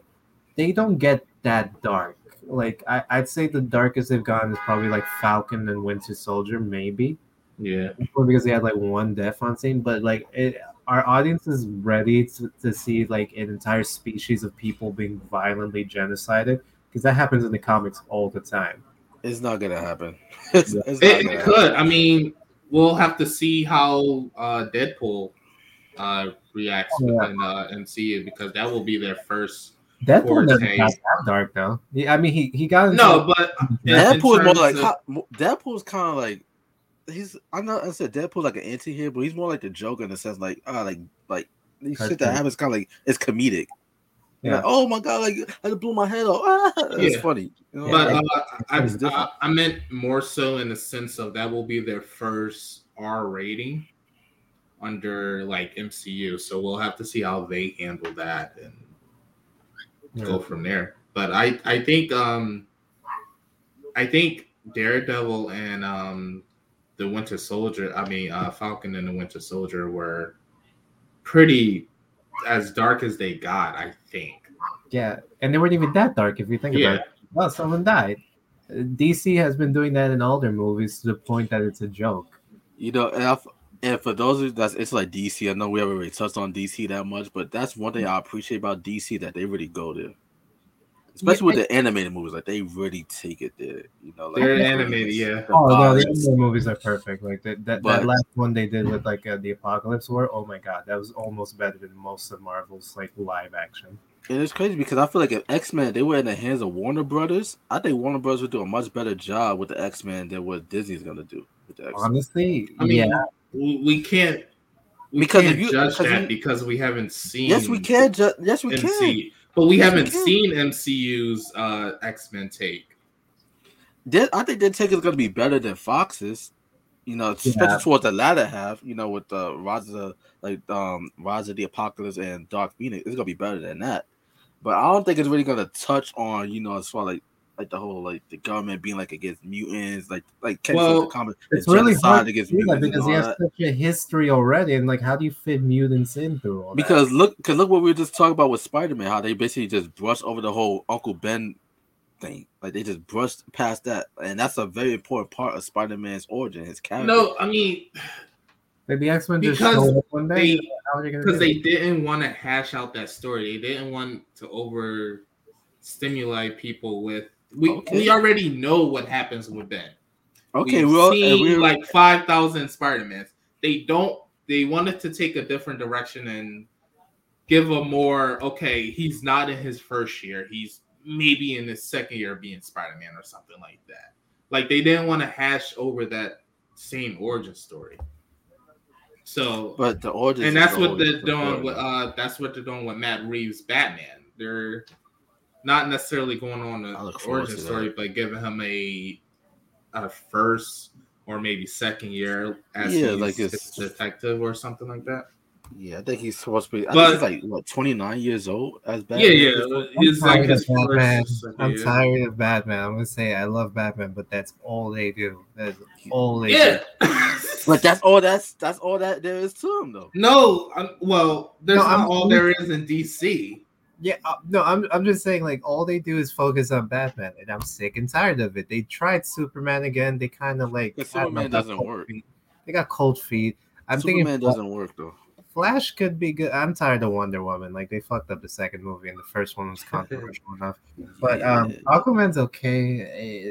they don't get that dark. Like I, I'd say the darkest they've gone is probably like Falcon and Winter Soldier, maybe. Yeah. Because they had like one death on scene, but like it, our audience is ready to, to see like an entire species of people being violently genocided because that happens in the comics all the time. It's not gonna happen. [LAUGHS] It's, it's it, it could. Happen. I mean, we'll have to see how uh, Deadpool uh, reacts oh, yeah. within uh, MCU because that will be their first. Deadpool doesn't that dark though. Yeah, I mean, he he got no, but Deadpool is more like of, Deadpool's kind of like he's I'm not I said Deadpool like an anti here, but he's more like the Joker in the sense like ah uh, like like these shit that happens kind of like it's comedic. Yeah. Like, oh my god! Like I just blew my head off. Ah, [LAUGHS] it's yeah. funny. You know? But uh, I, I, I meant more so in the sense of that will be their first R rating under like MCU. So we'll have to see how they handle that and yeah. go from there. But I I think um I think Daredevil and um the Winter Soldier, I mean, uh, Falcon and the Winter Soldier were pretty as dark as they got, I think. Yeah, and they weren't even that dark if you think yeah. about it. Well, someone died. DC has been doing that in all their movies to the point that it's a joke. You know, and, i and for those of that's it's like DC. I know we haven't really touched on DC that much, but that's one thing I appreciate about DC that they really go there especially yeah, with the animated movies, like they really take it there. You know, like they're animated, yeah. Oh no, the animated movies are perfect. Like that, that, but, that last one they did with like uh, the Apocalypse War. Oh my god, that was almost better than most of Marvel's like live action. And it's crazy because I feel like if X Men they were in the hands of Warner Brothers, I think Warner Brothers would do a much better job with the X Men than what Disney's gonna do with the X-Men. Honestly, I mean, yeah. we can't we because can't you, judge that you, because we haven't seen. Yes, we can. Ju- yes, we can. But we haven't we seen MCU's uh, X Men take. I think their take is going to be better than Fox's. You know, especially yeah. towards the latter half. You know, with the uh, Rise of like um Rise of the Apocalypse and Dark Phoenix, it's going to be better than that. But I don't think it's really going to touch on you know as far like like the whole like the government being like against mutants, like like well, the comment, it's really hard against mutants because he has that. such a history already, and like how do you fit mutants in through all because that? look, because look what we were just talking about with Spider Man, how they basically just brushed over the whole Uncle Ben thing, like they just brushed past that, and that's a very important part of Spider Man's origin, his character. No, I mean. Maybe X Men just showed one day because they, they didn't want to hash out that story. They didn't want to over stimulate people with we okay. we already know what happens with Ben. Okay, We've well, seen like five thousand Spider-Mans. They don't. They wanted to take a different direction and give a more okay. He's not in his first year. He's maybe in his second year of being Spider-Man or something like that. Like they didn't want to hash over that same origin story. So, but the origin, and that's what they're doing. With, uh, that's what they're doing with Matt Reeves' Batman. They're not necessarily going on the origin story, but giving him a a first or maybe second year as yeah, like a detective or something like that. Yeah, I think he's supposed to be. I But- think he's like what twenty nine years old as Yeah, Batman. yeah. I'm It's like tired of his Batman. I'm tired of Batman. I'm gonna say I love Batman, but that's all they do. That's all they Yeah. do. [LAUGHS] But that's all. That's that's all that there is to him, though. no, I'm, well, there's No, not I'm- all there is in DC. Yeah, uh, no, I'm I'm just saying like all they do is focus on Batman, and I'm sick and tired of it. They tried Superman again. They kind of like But I don't know, Superman doesn't work. feet. They got cold feet. I'm Superman thinking doesn't work though. Flash could be good. I'm tired of Wonder Woman. Like they fucked up the second movie, and the first one was controversial [LAUGHS] enough. But um, Aquaman's okay.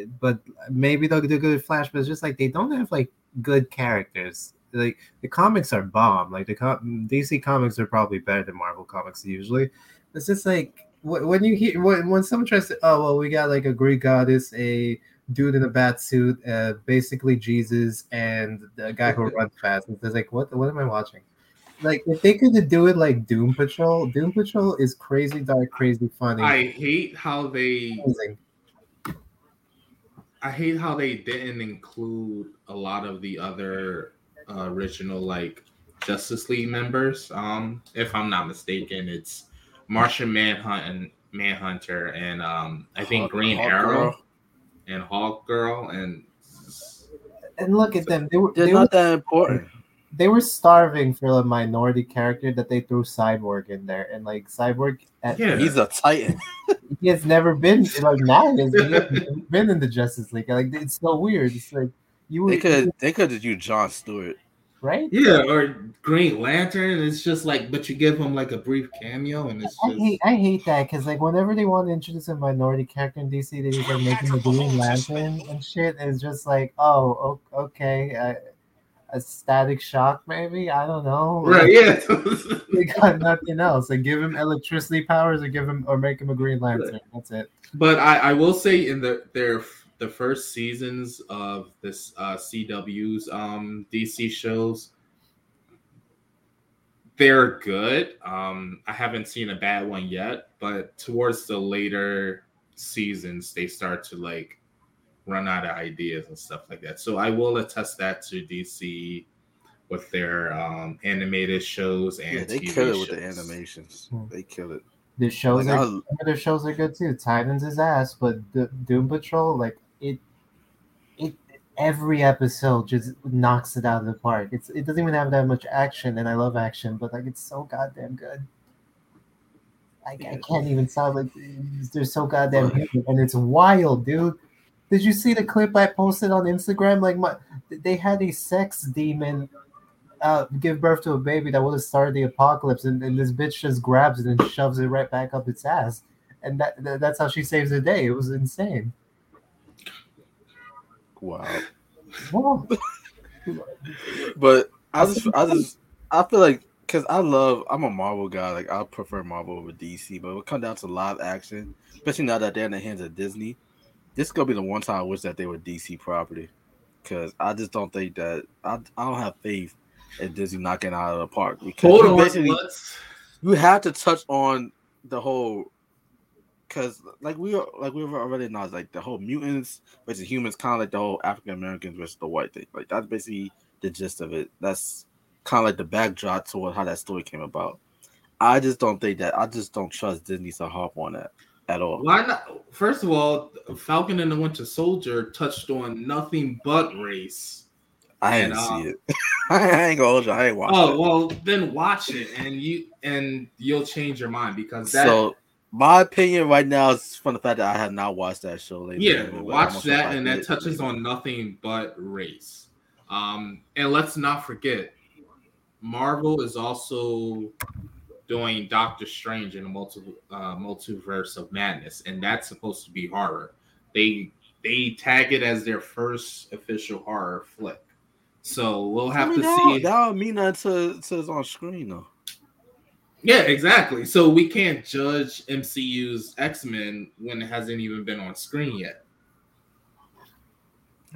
eh, But maybe they'll do good with Flash. But it's just like they don't have like good characters. Like the comics are bomb. Like the com- DC comics are probably better than Marvel comics usually. It's just like when you hear when, when someone tries to oh well we got like a Greek goddess, a dude in a bat suit, uh, basically Jesus, and a guy who [LAUGHS] runs fast. It's just like what what am I watching? Like if they could do it like Doom Patrol, Doom Patrol is crazy dark, crazy funny. I hate how they amazing. I hate how they didn't include a lot of the other uh, original like Justice League members. Um, if I'm not mistaken, it's Martian Manhunt and Manhunter, and um, I think Hawk- Green Hawk Arrow Girl. and Hawk Girl, and And look at them; they were They're they were, not that important. they were starving for a minority character that they threw Cyborg in there, and like Cyborg, at, yeah, He's a titan. [LAUGHS] he has never been like now he has been in the Justice League. Like it's so weird. It's like you They would could they could have used John Stewart. Right. yeah, or Green Lantern. It's just like, but you give him like a brief cameo, and it's I just hate I hate that because like whenever they want to introduce a minority character in DC, they just like making the Green Lantern and shit. It's just like, oh, okay, uh, a static shock maybe. I don't know. [LAUGHS] right, yeah. [LAUGHS] They got nothing else. Like give him electricity powers, or give him, or make him a Green Lantern. That's it. But I, I will say in the their the first seasons of this uh, CW's um, DC shows, they're good. Um, I haven't seen a bad one yet, but towards the later seasons, they start to like run out of ideas and stuff like that. So I will attest that to DC with their um, animated shows and Yeah, they TV kill it with the shows. animations. Hmm. They kill it. The shows Like, are I- their shows are good too. Titans is ass, but the Doom Patrol, like it, it every episode just knocks it out of the park. It's it doesn't even have that much action, and I love action, but like it's so goddamn good. I, I can't even sound like they're so goddamn good, and it's wild, dude. Did you see the clip I posted on Instagram? Like my, they had a sex demon uh, give birth to a baby that would have started the apocalypse, and, and this bitch just grabs it and shoves it right back up its ass, and that that's how she saves the day. It was insane. Wow. Whoa. [LAUGHS] But I just I just I feel like because I love I'm a Marvel guy. Like I prefer Marvel over DC, but when it come down to live action, especially now that they're in the hands of Disney, this is gonna be the one time I wish that they were DC property. Because I just don't think that I, I don't have faith in Disney knocking out of the park. Because Hold on, basically you have to touch on the whole because like we like we've already know like the whole mutants versus humans kind of like the whole african americans versus the white thing like that's basically the gist of it that's kind of like the backdrop to how that story came about i just don't think that i just don't trust disney to hop on that at all Why not? First of all, Falcon and the Winter Soldier touched on nothing but race. i didn't uh, see it [LAUGHS] i ain't gonna hold you i ain't watching Oh it. well, then watch it, and you and you'll change your mind because that. so my opinion right now is from the fact that i have not watched that show lately yeah, watch gonna see if that, and that touches on nothing but race. Um, and let's not forget, Marvel is also doing Doctor Strange in a multi uh, multiverse of madness, and that's supposed to be horror. They they tag it as their first official horror flick. So we'll I have mean, to that see. that don't mean that to, to on screen though Yeah, exactly. So we can't judge MCU's X Men when it hasn't even been on screen yet.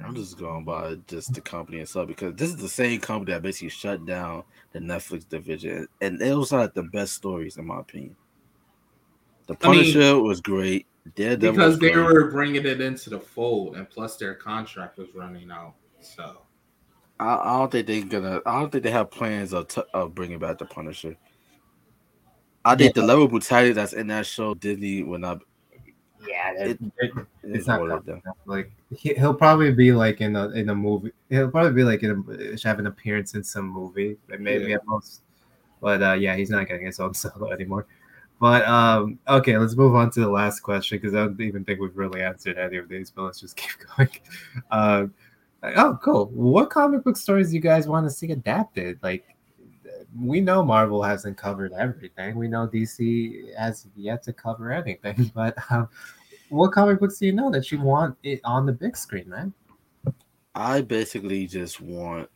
I'm just going by just the company itself because this is the same company that basically shut down the Netflix division, and those are like the best stories in my opinion. The I mean- Punisher was great. Daredevil because was they great. were bringing it into the fold, and plus their contract was running out. So I, I don't think they're gonna. I don't think they have plans of, t- of bringing back the Punisher. I think Yeah. the level of brutality that's in that show, Disney will not. Yeah, It- it, It's it's not watered coming like he, he'll probably be like in a in a movie. He'll probably be like in a have an appearance in some movie, maybe Yeah. at most. But uh, yeah, he's not getting his own solo anymore. But um, okay, let's move on to the last question because I don't even think we've really answered any of these. But let's just [LAUGHS] keep going. Um, oh, cool. What comic book stories do you guys want to see adapted? Like, we know Marvel hasn't covered everything. We know DC has yet to cover anything. [LAUGHS] But um, what comic books do you know that you want it on the big screen, man? I basically just want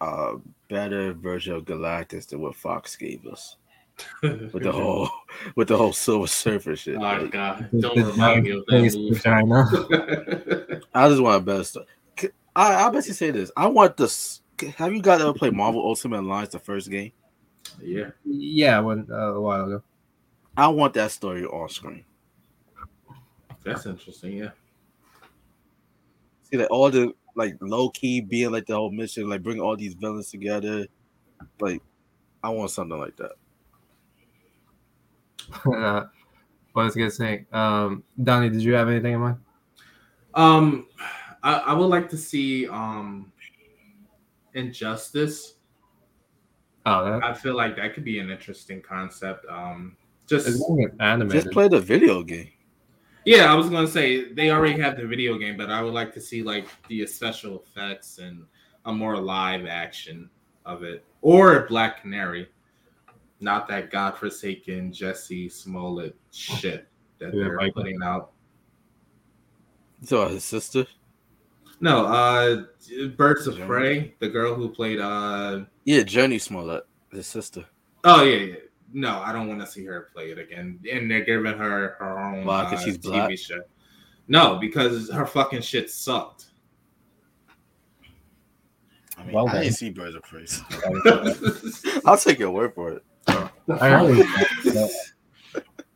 a better version of Galactus than what Fox gave us [LAUGHS] with the whole with the whole Silver Surfer shit. Oh Like, god! Don't remind me of that I just want a better story. I I basically say this. I want this. Have you guys ever played Marvel Ultimate Alliance, the first game? yeah. Yeah, when uh, a while ago. I want that story on screen. That's interesting. Yeah. See, like all the like low key being like the whole mission, like bring all these villains together. Like, I want something like that. [LAUGHS] uh, what was I gonna say? Um, Donnie, did you have anything in mind? Um, I, I would like to see um, Injustice. Oh, that I feel like that could be an interesting concept. Um, just gonna animated. Just play the video game. yeah, I was gonna say they already have the video game, but I would like to see like the special effects and a more live action of it, or Black Canary. Not that godforsaken Jussie Smollett shit that Yeah, they're like- putting out. So his sister. No, uh, Birds of Journey. Prey, the girl who played uh Yeah, Jurnee Smollett, his sister. Oh yeah, yeah. No, I don't want to see her play it again. And they're giving her her own Why, 'cause uh, she's TV black? show. No, because her fucking shit sucked. I mean, Well I done. didn't see Birds of Prey. so- [LAUGHS] I'll take your word for it. I heard it.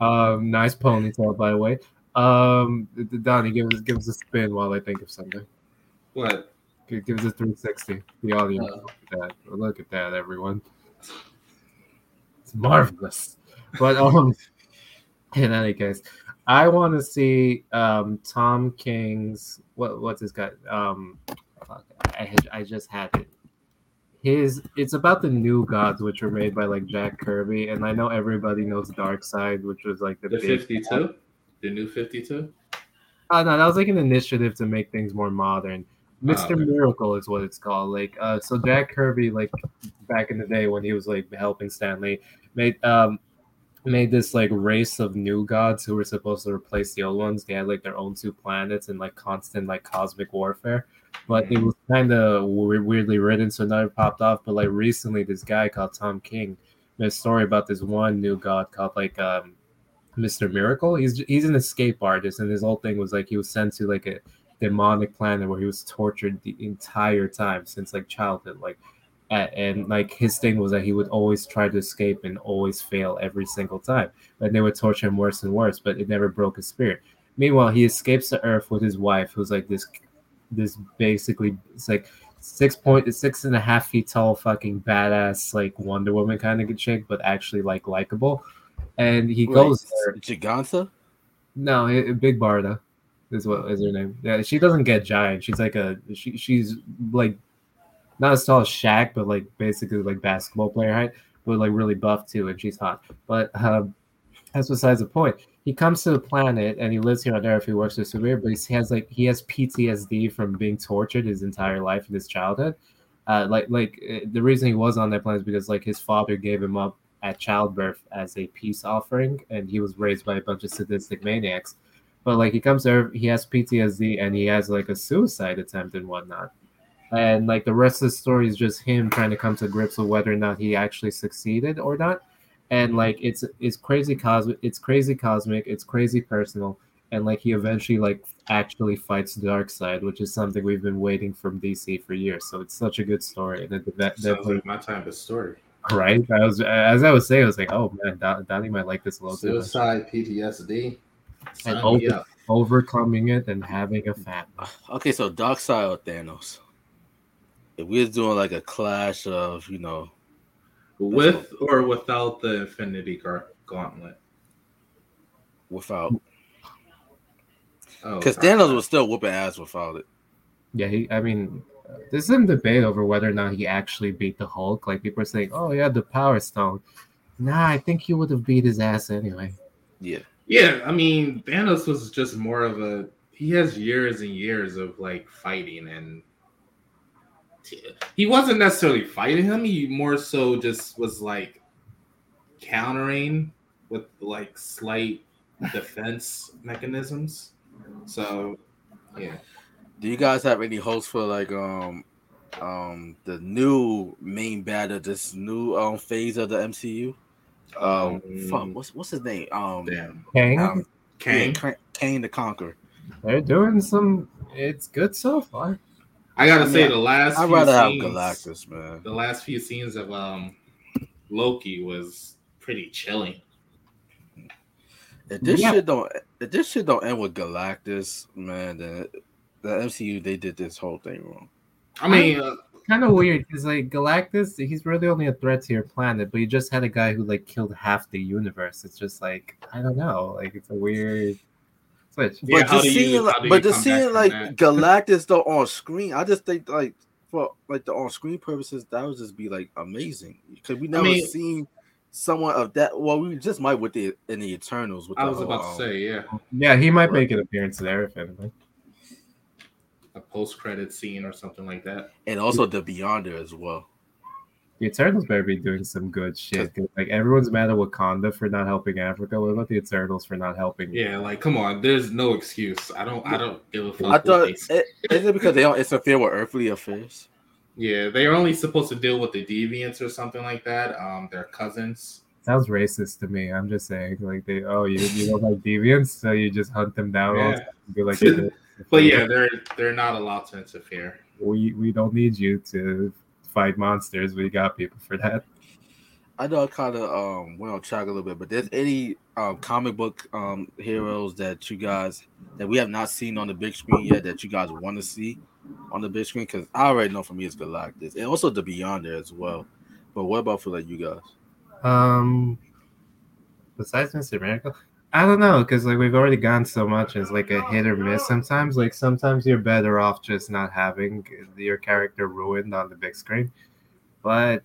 um, nice ponytail, by the way. Um, Donnie, give us give us a spin while I think of something. What? It gives us a 360. The audience. Uh. look at that. Look at that, everyone. It's marvelous. But um, [LAUGHS] in any case, I want to see um Tom King's what what's his guy um I had, I just had it. His it's about the new gods which were made by like Jack Kirby and I know everybody knows Darkseid which was like the, The fifty two? The new fifty two? Oh no, that was like an initiative to make things more modern. Mr. okay. Miracle is what it's called. Like, uh, so Jack Kirby, like back in the day when he was like helping Stan Lee, made um made this like race of new gods who were supposed to replace the old ones. They had like their own two planets and like constant like cosmic warfare. But it was kind of weirdly written, so it never popped off. But like recently, this guy called Tom King made a story about this one new god called like um Mr. Miracle. He's he's an escape artist, and his whole thing was like he was sent to like a demonic planet where he was tortured the entire time since like childhood. Like, and like his thing was that he would always try to escape and always fail every single time. And they would torture him worse and worse, but it never broke his spirit. Meanwhile, he escapes to Earth with his wife, who's like this, this basically it's like six point six and a half feet tall, fucking badass like Wonder Woman kind of chick, but actually like likable. And he goes there. Giganta? No, it- Big Barda is what is her name. Yeah, she doesn't get giant. She's like a she, she's like not as tall as Shaq, but like basically like basketball player height, but like really buff too, and she's hot. But um, that's besides the point. He comes to the planet and he lives here on Earth. He works with Severe, but he has like he has PTSD from being tortured his entire life in his childhood. Uh, like like uh, the reason he was on that planet is because like his father gave him up at childbirth as a peace offering, and he was raised by a bunch of sadistic maniacs. But like he comes there, he has PTSD and he has like a suicide attempt and whatnot. And like the rest of the story is just him trying to come to grips with whether or not he actually succeeded or not. And mm-hmm. like it's it's crazy cosmic, it's crazy cosmic, it's crazy personal, and like he eventually like actually fights the Darkseid, which is something we've been waiting from DC for years. So it's such a good story, and it, that, Sounds like my type of story. right. I was as I was saying, I was like, oh man, Don, Donnie might like this a little too. Suicide PTSD. And Sign me over- Overcoming it and having a family. [SIGHS] Okay, so Darkseid or Thanos? if we're doing like a clash of you know with or without the Infinity Gauntlet, without oh, because Thanos was still whooping ass without it. Yeah, he. I mean, there's some debate over whether or not he actually beat the Hulk. Like people are saying, "Oh, yeah, the Power Stone." Nah, I think he would have beat his ass anyway. Yeah, yeah. I mean, Thanos was just more of a. He has years and years of like fighting, and he wasn't necessarily fighting him. He more so just was like countering with like slight defense mechanisms. So, yeah. Do you guys have any hopes for like um um the new main bad of this new um phase of the MCU? Um, fuck, what's what's his name? Um, Damn. Kang, um Kang. yeah, Kang the Conqueror. they're doing some. It's good so far. I gotta I mean, say the last. I'd few rather have Galactus, man. The last few scenes of um Loki was pretty chilling. If this Yeah. shit don't if this shit don't end with Galactus, man, then the MCU they did this whole thing wrong. I mean, uh, Kind of weird because like Galactus, he's really only a threat to your planet, but you just had a guy who like killed half the universe. It's just like I don't know, like it's a weird switch. Yeah, but how just do you- seeing, but you just seeing like that? Galactus though on screen, I just think like for like the on screen purposes, that would just be like amazing because we never mean- seen someone of that. Well, we just might with the in the Eternals. With I the was whole, about um, to say, yeah, Yeah, he might make an appearance there if anything. A post credit scene or something like that. and also the Beyonder as well. The Eternals better be doing some good shit. 'cause, Like everyone's mad at Wakanda for not helping Africa. What about the Eternals for not helping? Yeah, like come on, there's no excuse. I don't, I don't give a fuck. I what thought they it, is it because they don't interfere with earthly affairs? yeah, they're only supposed to deal with the deviants or something like that. Um, they're cousins. Sounds racist to me. I'm just saying, like they, oh, you you don't like deviants, so you just hunt them down. all Yeah. and Be like, But yeah, they're they're not allowed to interfere. we we don't need you to fight monsters. We got people for that. I know I kind of um went on track a little bit, but there's any um comic book um heroes that you guys that we have not seen on the big screen yet that you guys want to see on the big screen? Because I already know for me it's Galactus and also the Beyonder as well. But what about for like you guys? Um, besides Mr. Miracle, I don't know because like we've already gone so much. It's like a hit or miss sometimes. Like sometimes you're better off just not having your character ruined on the big screen. But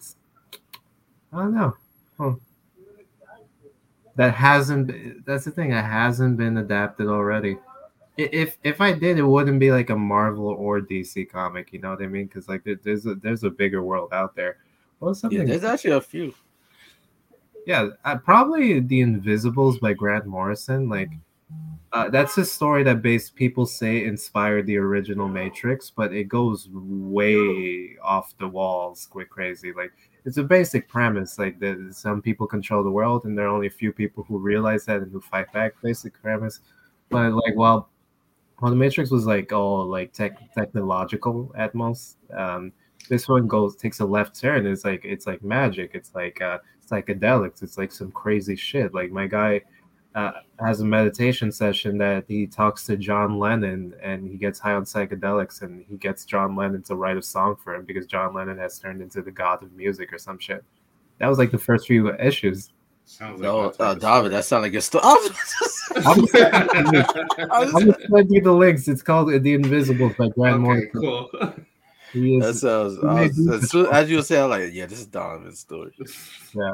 I don't know. Huh. That hasn't. That's the thing. That hasn't been adapted already. If if I did, it wouldn't be like a Marvel or DC comic. You know what I mean? Because like there's a there's a bigger world out there. Well, Yeah, something there's actually a few. Yeah, uh, probably The Invisibles by Grant Morrison. Like, uh, that's a story that based people say inspired the original Matrix, but it goes way off the walls, quick crazy. Like, it's a basic premise, like that some people control the world, and there are only a few people who realize that and who fight back. Basic premise, but like, while while the Matrix was like all like tech technological at most, um, this one goes takes a left turn. It's like it's like magic. It's like uh, psychedelics. It's like some crazy shit. Like my guy uh, has a meditation session that he talks to John Lennon and he gets high on psychedelics and he gets John Lennon to write a song for him because John Lennon has turned into the god of music or some shit. That was like the first few issues. Sounds No, like my uh, David, that sounded like a story. I was [LAUGHS] just- I'm just, story. I'm you the links. It's called The Invisibles by Grant okay, Morrison. cool. [LAUGHS] He that is sounds. I was, as, soon, as you were saying, I'm like, yeah, this is Donovan's story. Yeah.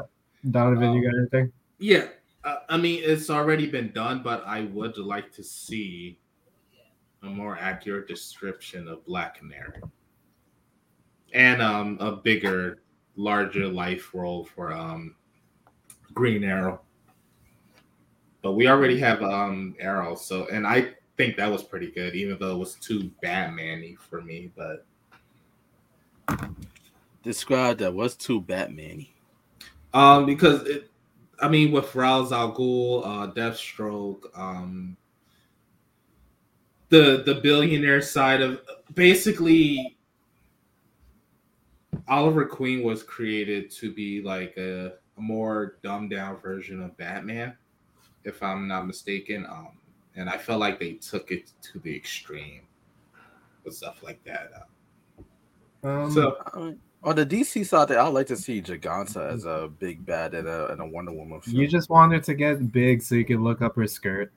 Donovan. You got anything? Yeah, uh, I mean it's already been done, but I would like to see a more accurate description of Black Canary and um, a bigger, larger life role for um, Green Arrow. But we already have um, Arrow, so and I think that was pretty good, even though it was too Batman-y for me. But Describe that. What's too Batman-y? Um, because it, I mean, with Ra's al Ghul, uh, Deathstroke, um, the the billionaire side of basically, Oliver Queen was created to be like a, a more dumbed down version of Batman, if I'm not mistaken. Um, and I felt like they took it to the extreme with stuff like that. Uh, Um, So Uh, On the DC side, I would like to see Giganta as a big bad in a, in a Wonder Woman film. you just want her to get big so you can look up her skirt.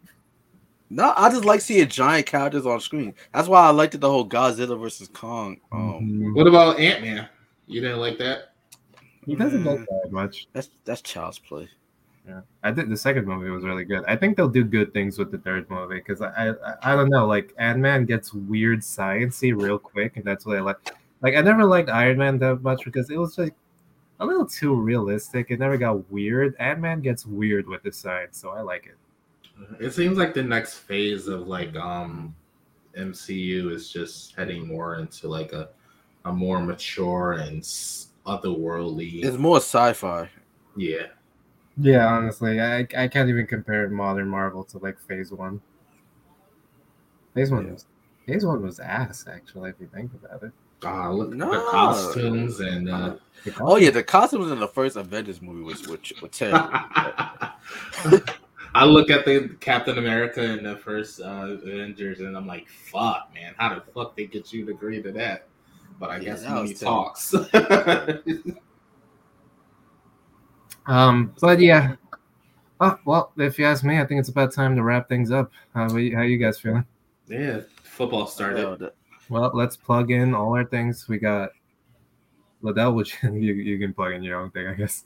No, I just like seeing giant characters on screen. That's why I liked the whole Godzilla versus Kong. Um, Mhm. what about Ant Man? You didn't like that? He doesn't look Mm. that much. that's that's child's play. Yeah, I think the second movie was really good. I think they'll do good things with the third movie because I, I I don't know, like Ant Man gets weird sciency real quick, and that's what I like. Like I never liked Iron Man that much because it was like a little too realistic. It never got weird. Ant Man gets weird with the science, so I like it. It seems like the next phase of like um MCU is just heading more into like a a more mature and otherworldly. It's more sci-fi. yeah, Yeah, honestly, I I can't even compare modern Marvel to like Phase One. Phase One Yeah. was Phase One was ass actually, if you think about it. Ah, look at No. the costumes and. Uh, The Oh yeah, the costumes in the first Avengers movie was were, were terrible. I look at the Captain America in the first uh, Avengers, and I'm like, "Fuck, man! How the fuck they get you to agree to that?" But I Yeah, guess that when he talks, [LAUGHS] Um, but yeah. Oh well, if you ask me, I think it's about time to wrap things up. How are you, how you guys feeling? yeah, football Yeah, started. Well, let's plug in all our things. We got Liddell, which [LAUGHS] you you can plug in your own thing, I guess.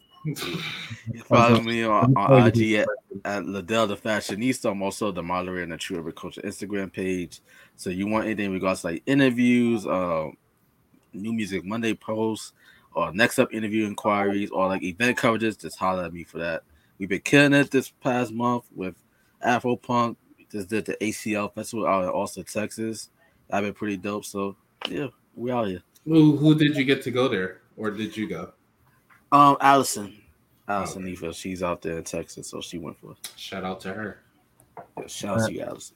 Follow me on, on IG at, [LAUGHS] at Liddell the Fashionista. I'm also the moderator in the True Agriculture Instagram page. So you want anything in regards to like interviews, uh, new music Monday posts, or next up interview inquiries, or like event coverages, just holler at me for that. We've been killing it this past month with Afro Punk. Just did the ACL festival out in Austin, Texas. I've been pretty dope. So yeah, we out here. Who who did you get to go there, or did you go? Um, Allison, Allison Okay. Nefa, she's out there in Texas, so she went for it. Shout out to her. Yeah, shout out to you, Allison.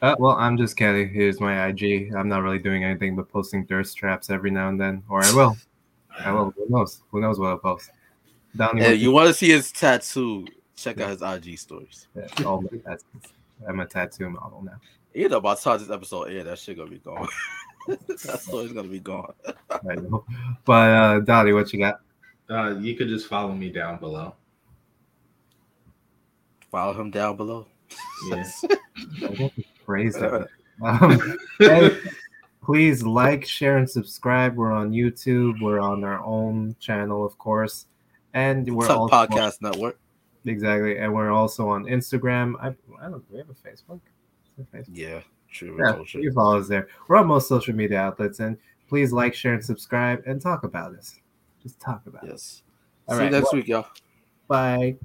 Uh, well, I'm just Kelly. Here's my IG. I'm not really doing anything but posting thirst traps every now and then, or I will. I will. Who knows? Who knows what I'll post? Down Hey, you want to see his tattoo? Check out his IG stories. Yeah, all my tattoos. I'm a tattoo model now. You know, by the time this episode air, that shit gonna be gone. [LAUGHS] that story's gonna be gone. [LAUGHS] I know. But uh, Dottie, what you got? Uh, you could just follow me down below. Follow him down below. Yes. Phrase that. Um, and please like, share, and subscribe. We're on YouTube. We're on our own channel, of course, and we're What's up, also podcast network? exactly, and we're also on Instagram. I, I don't. Do we have a Facebook? Yeah, true. Yeah. You follow us there. We're on most social media outlets, and please like, share, and subscribe, and talk about us. Just talk about yes. All See right, you next well, week, y'all. Bye.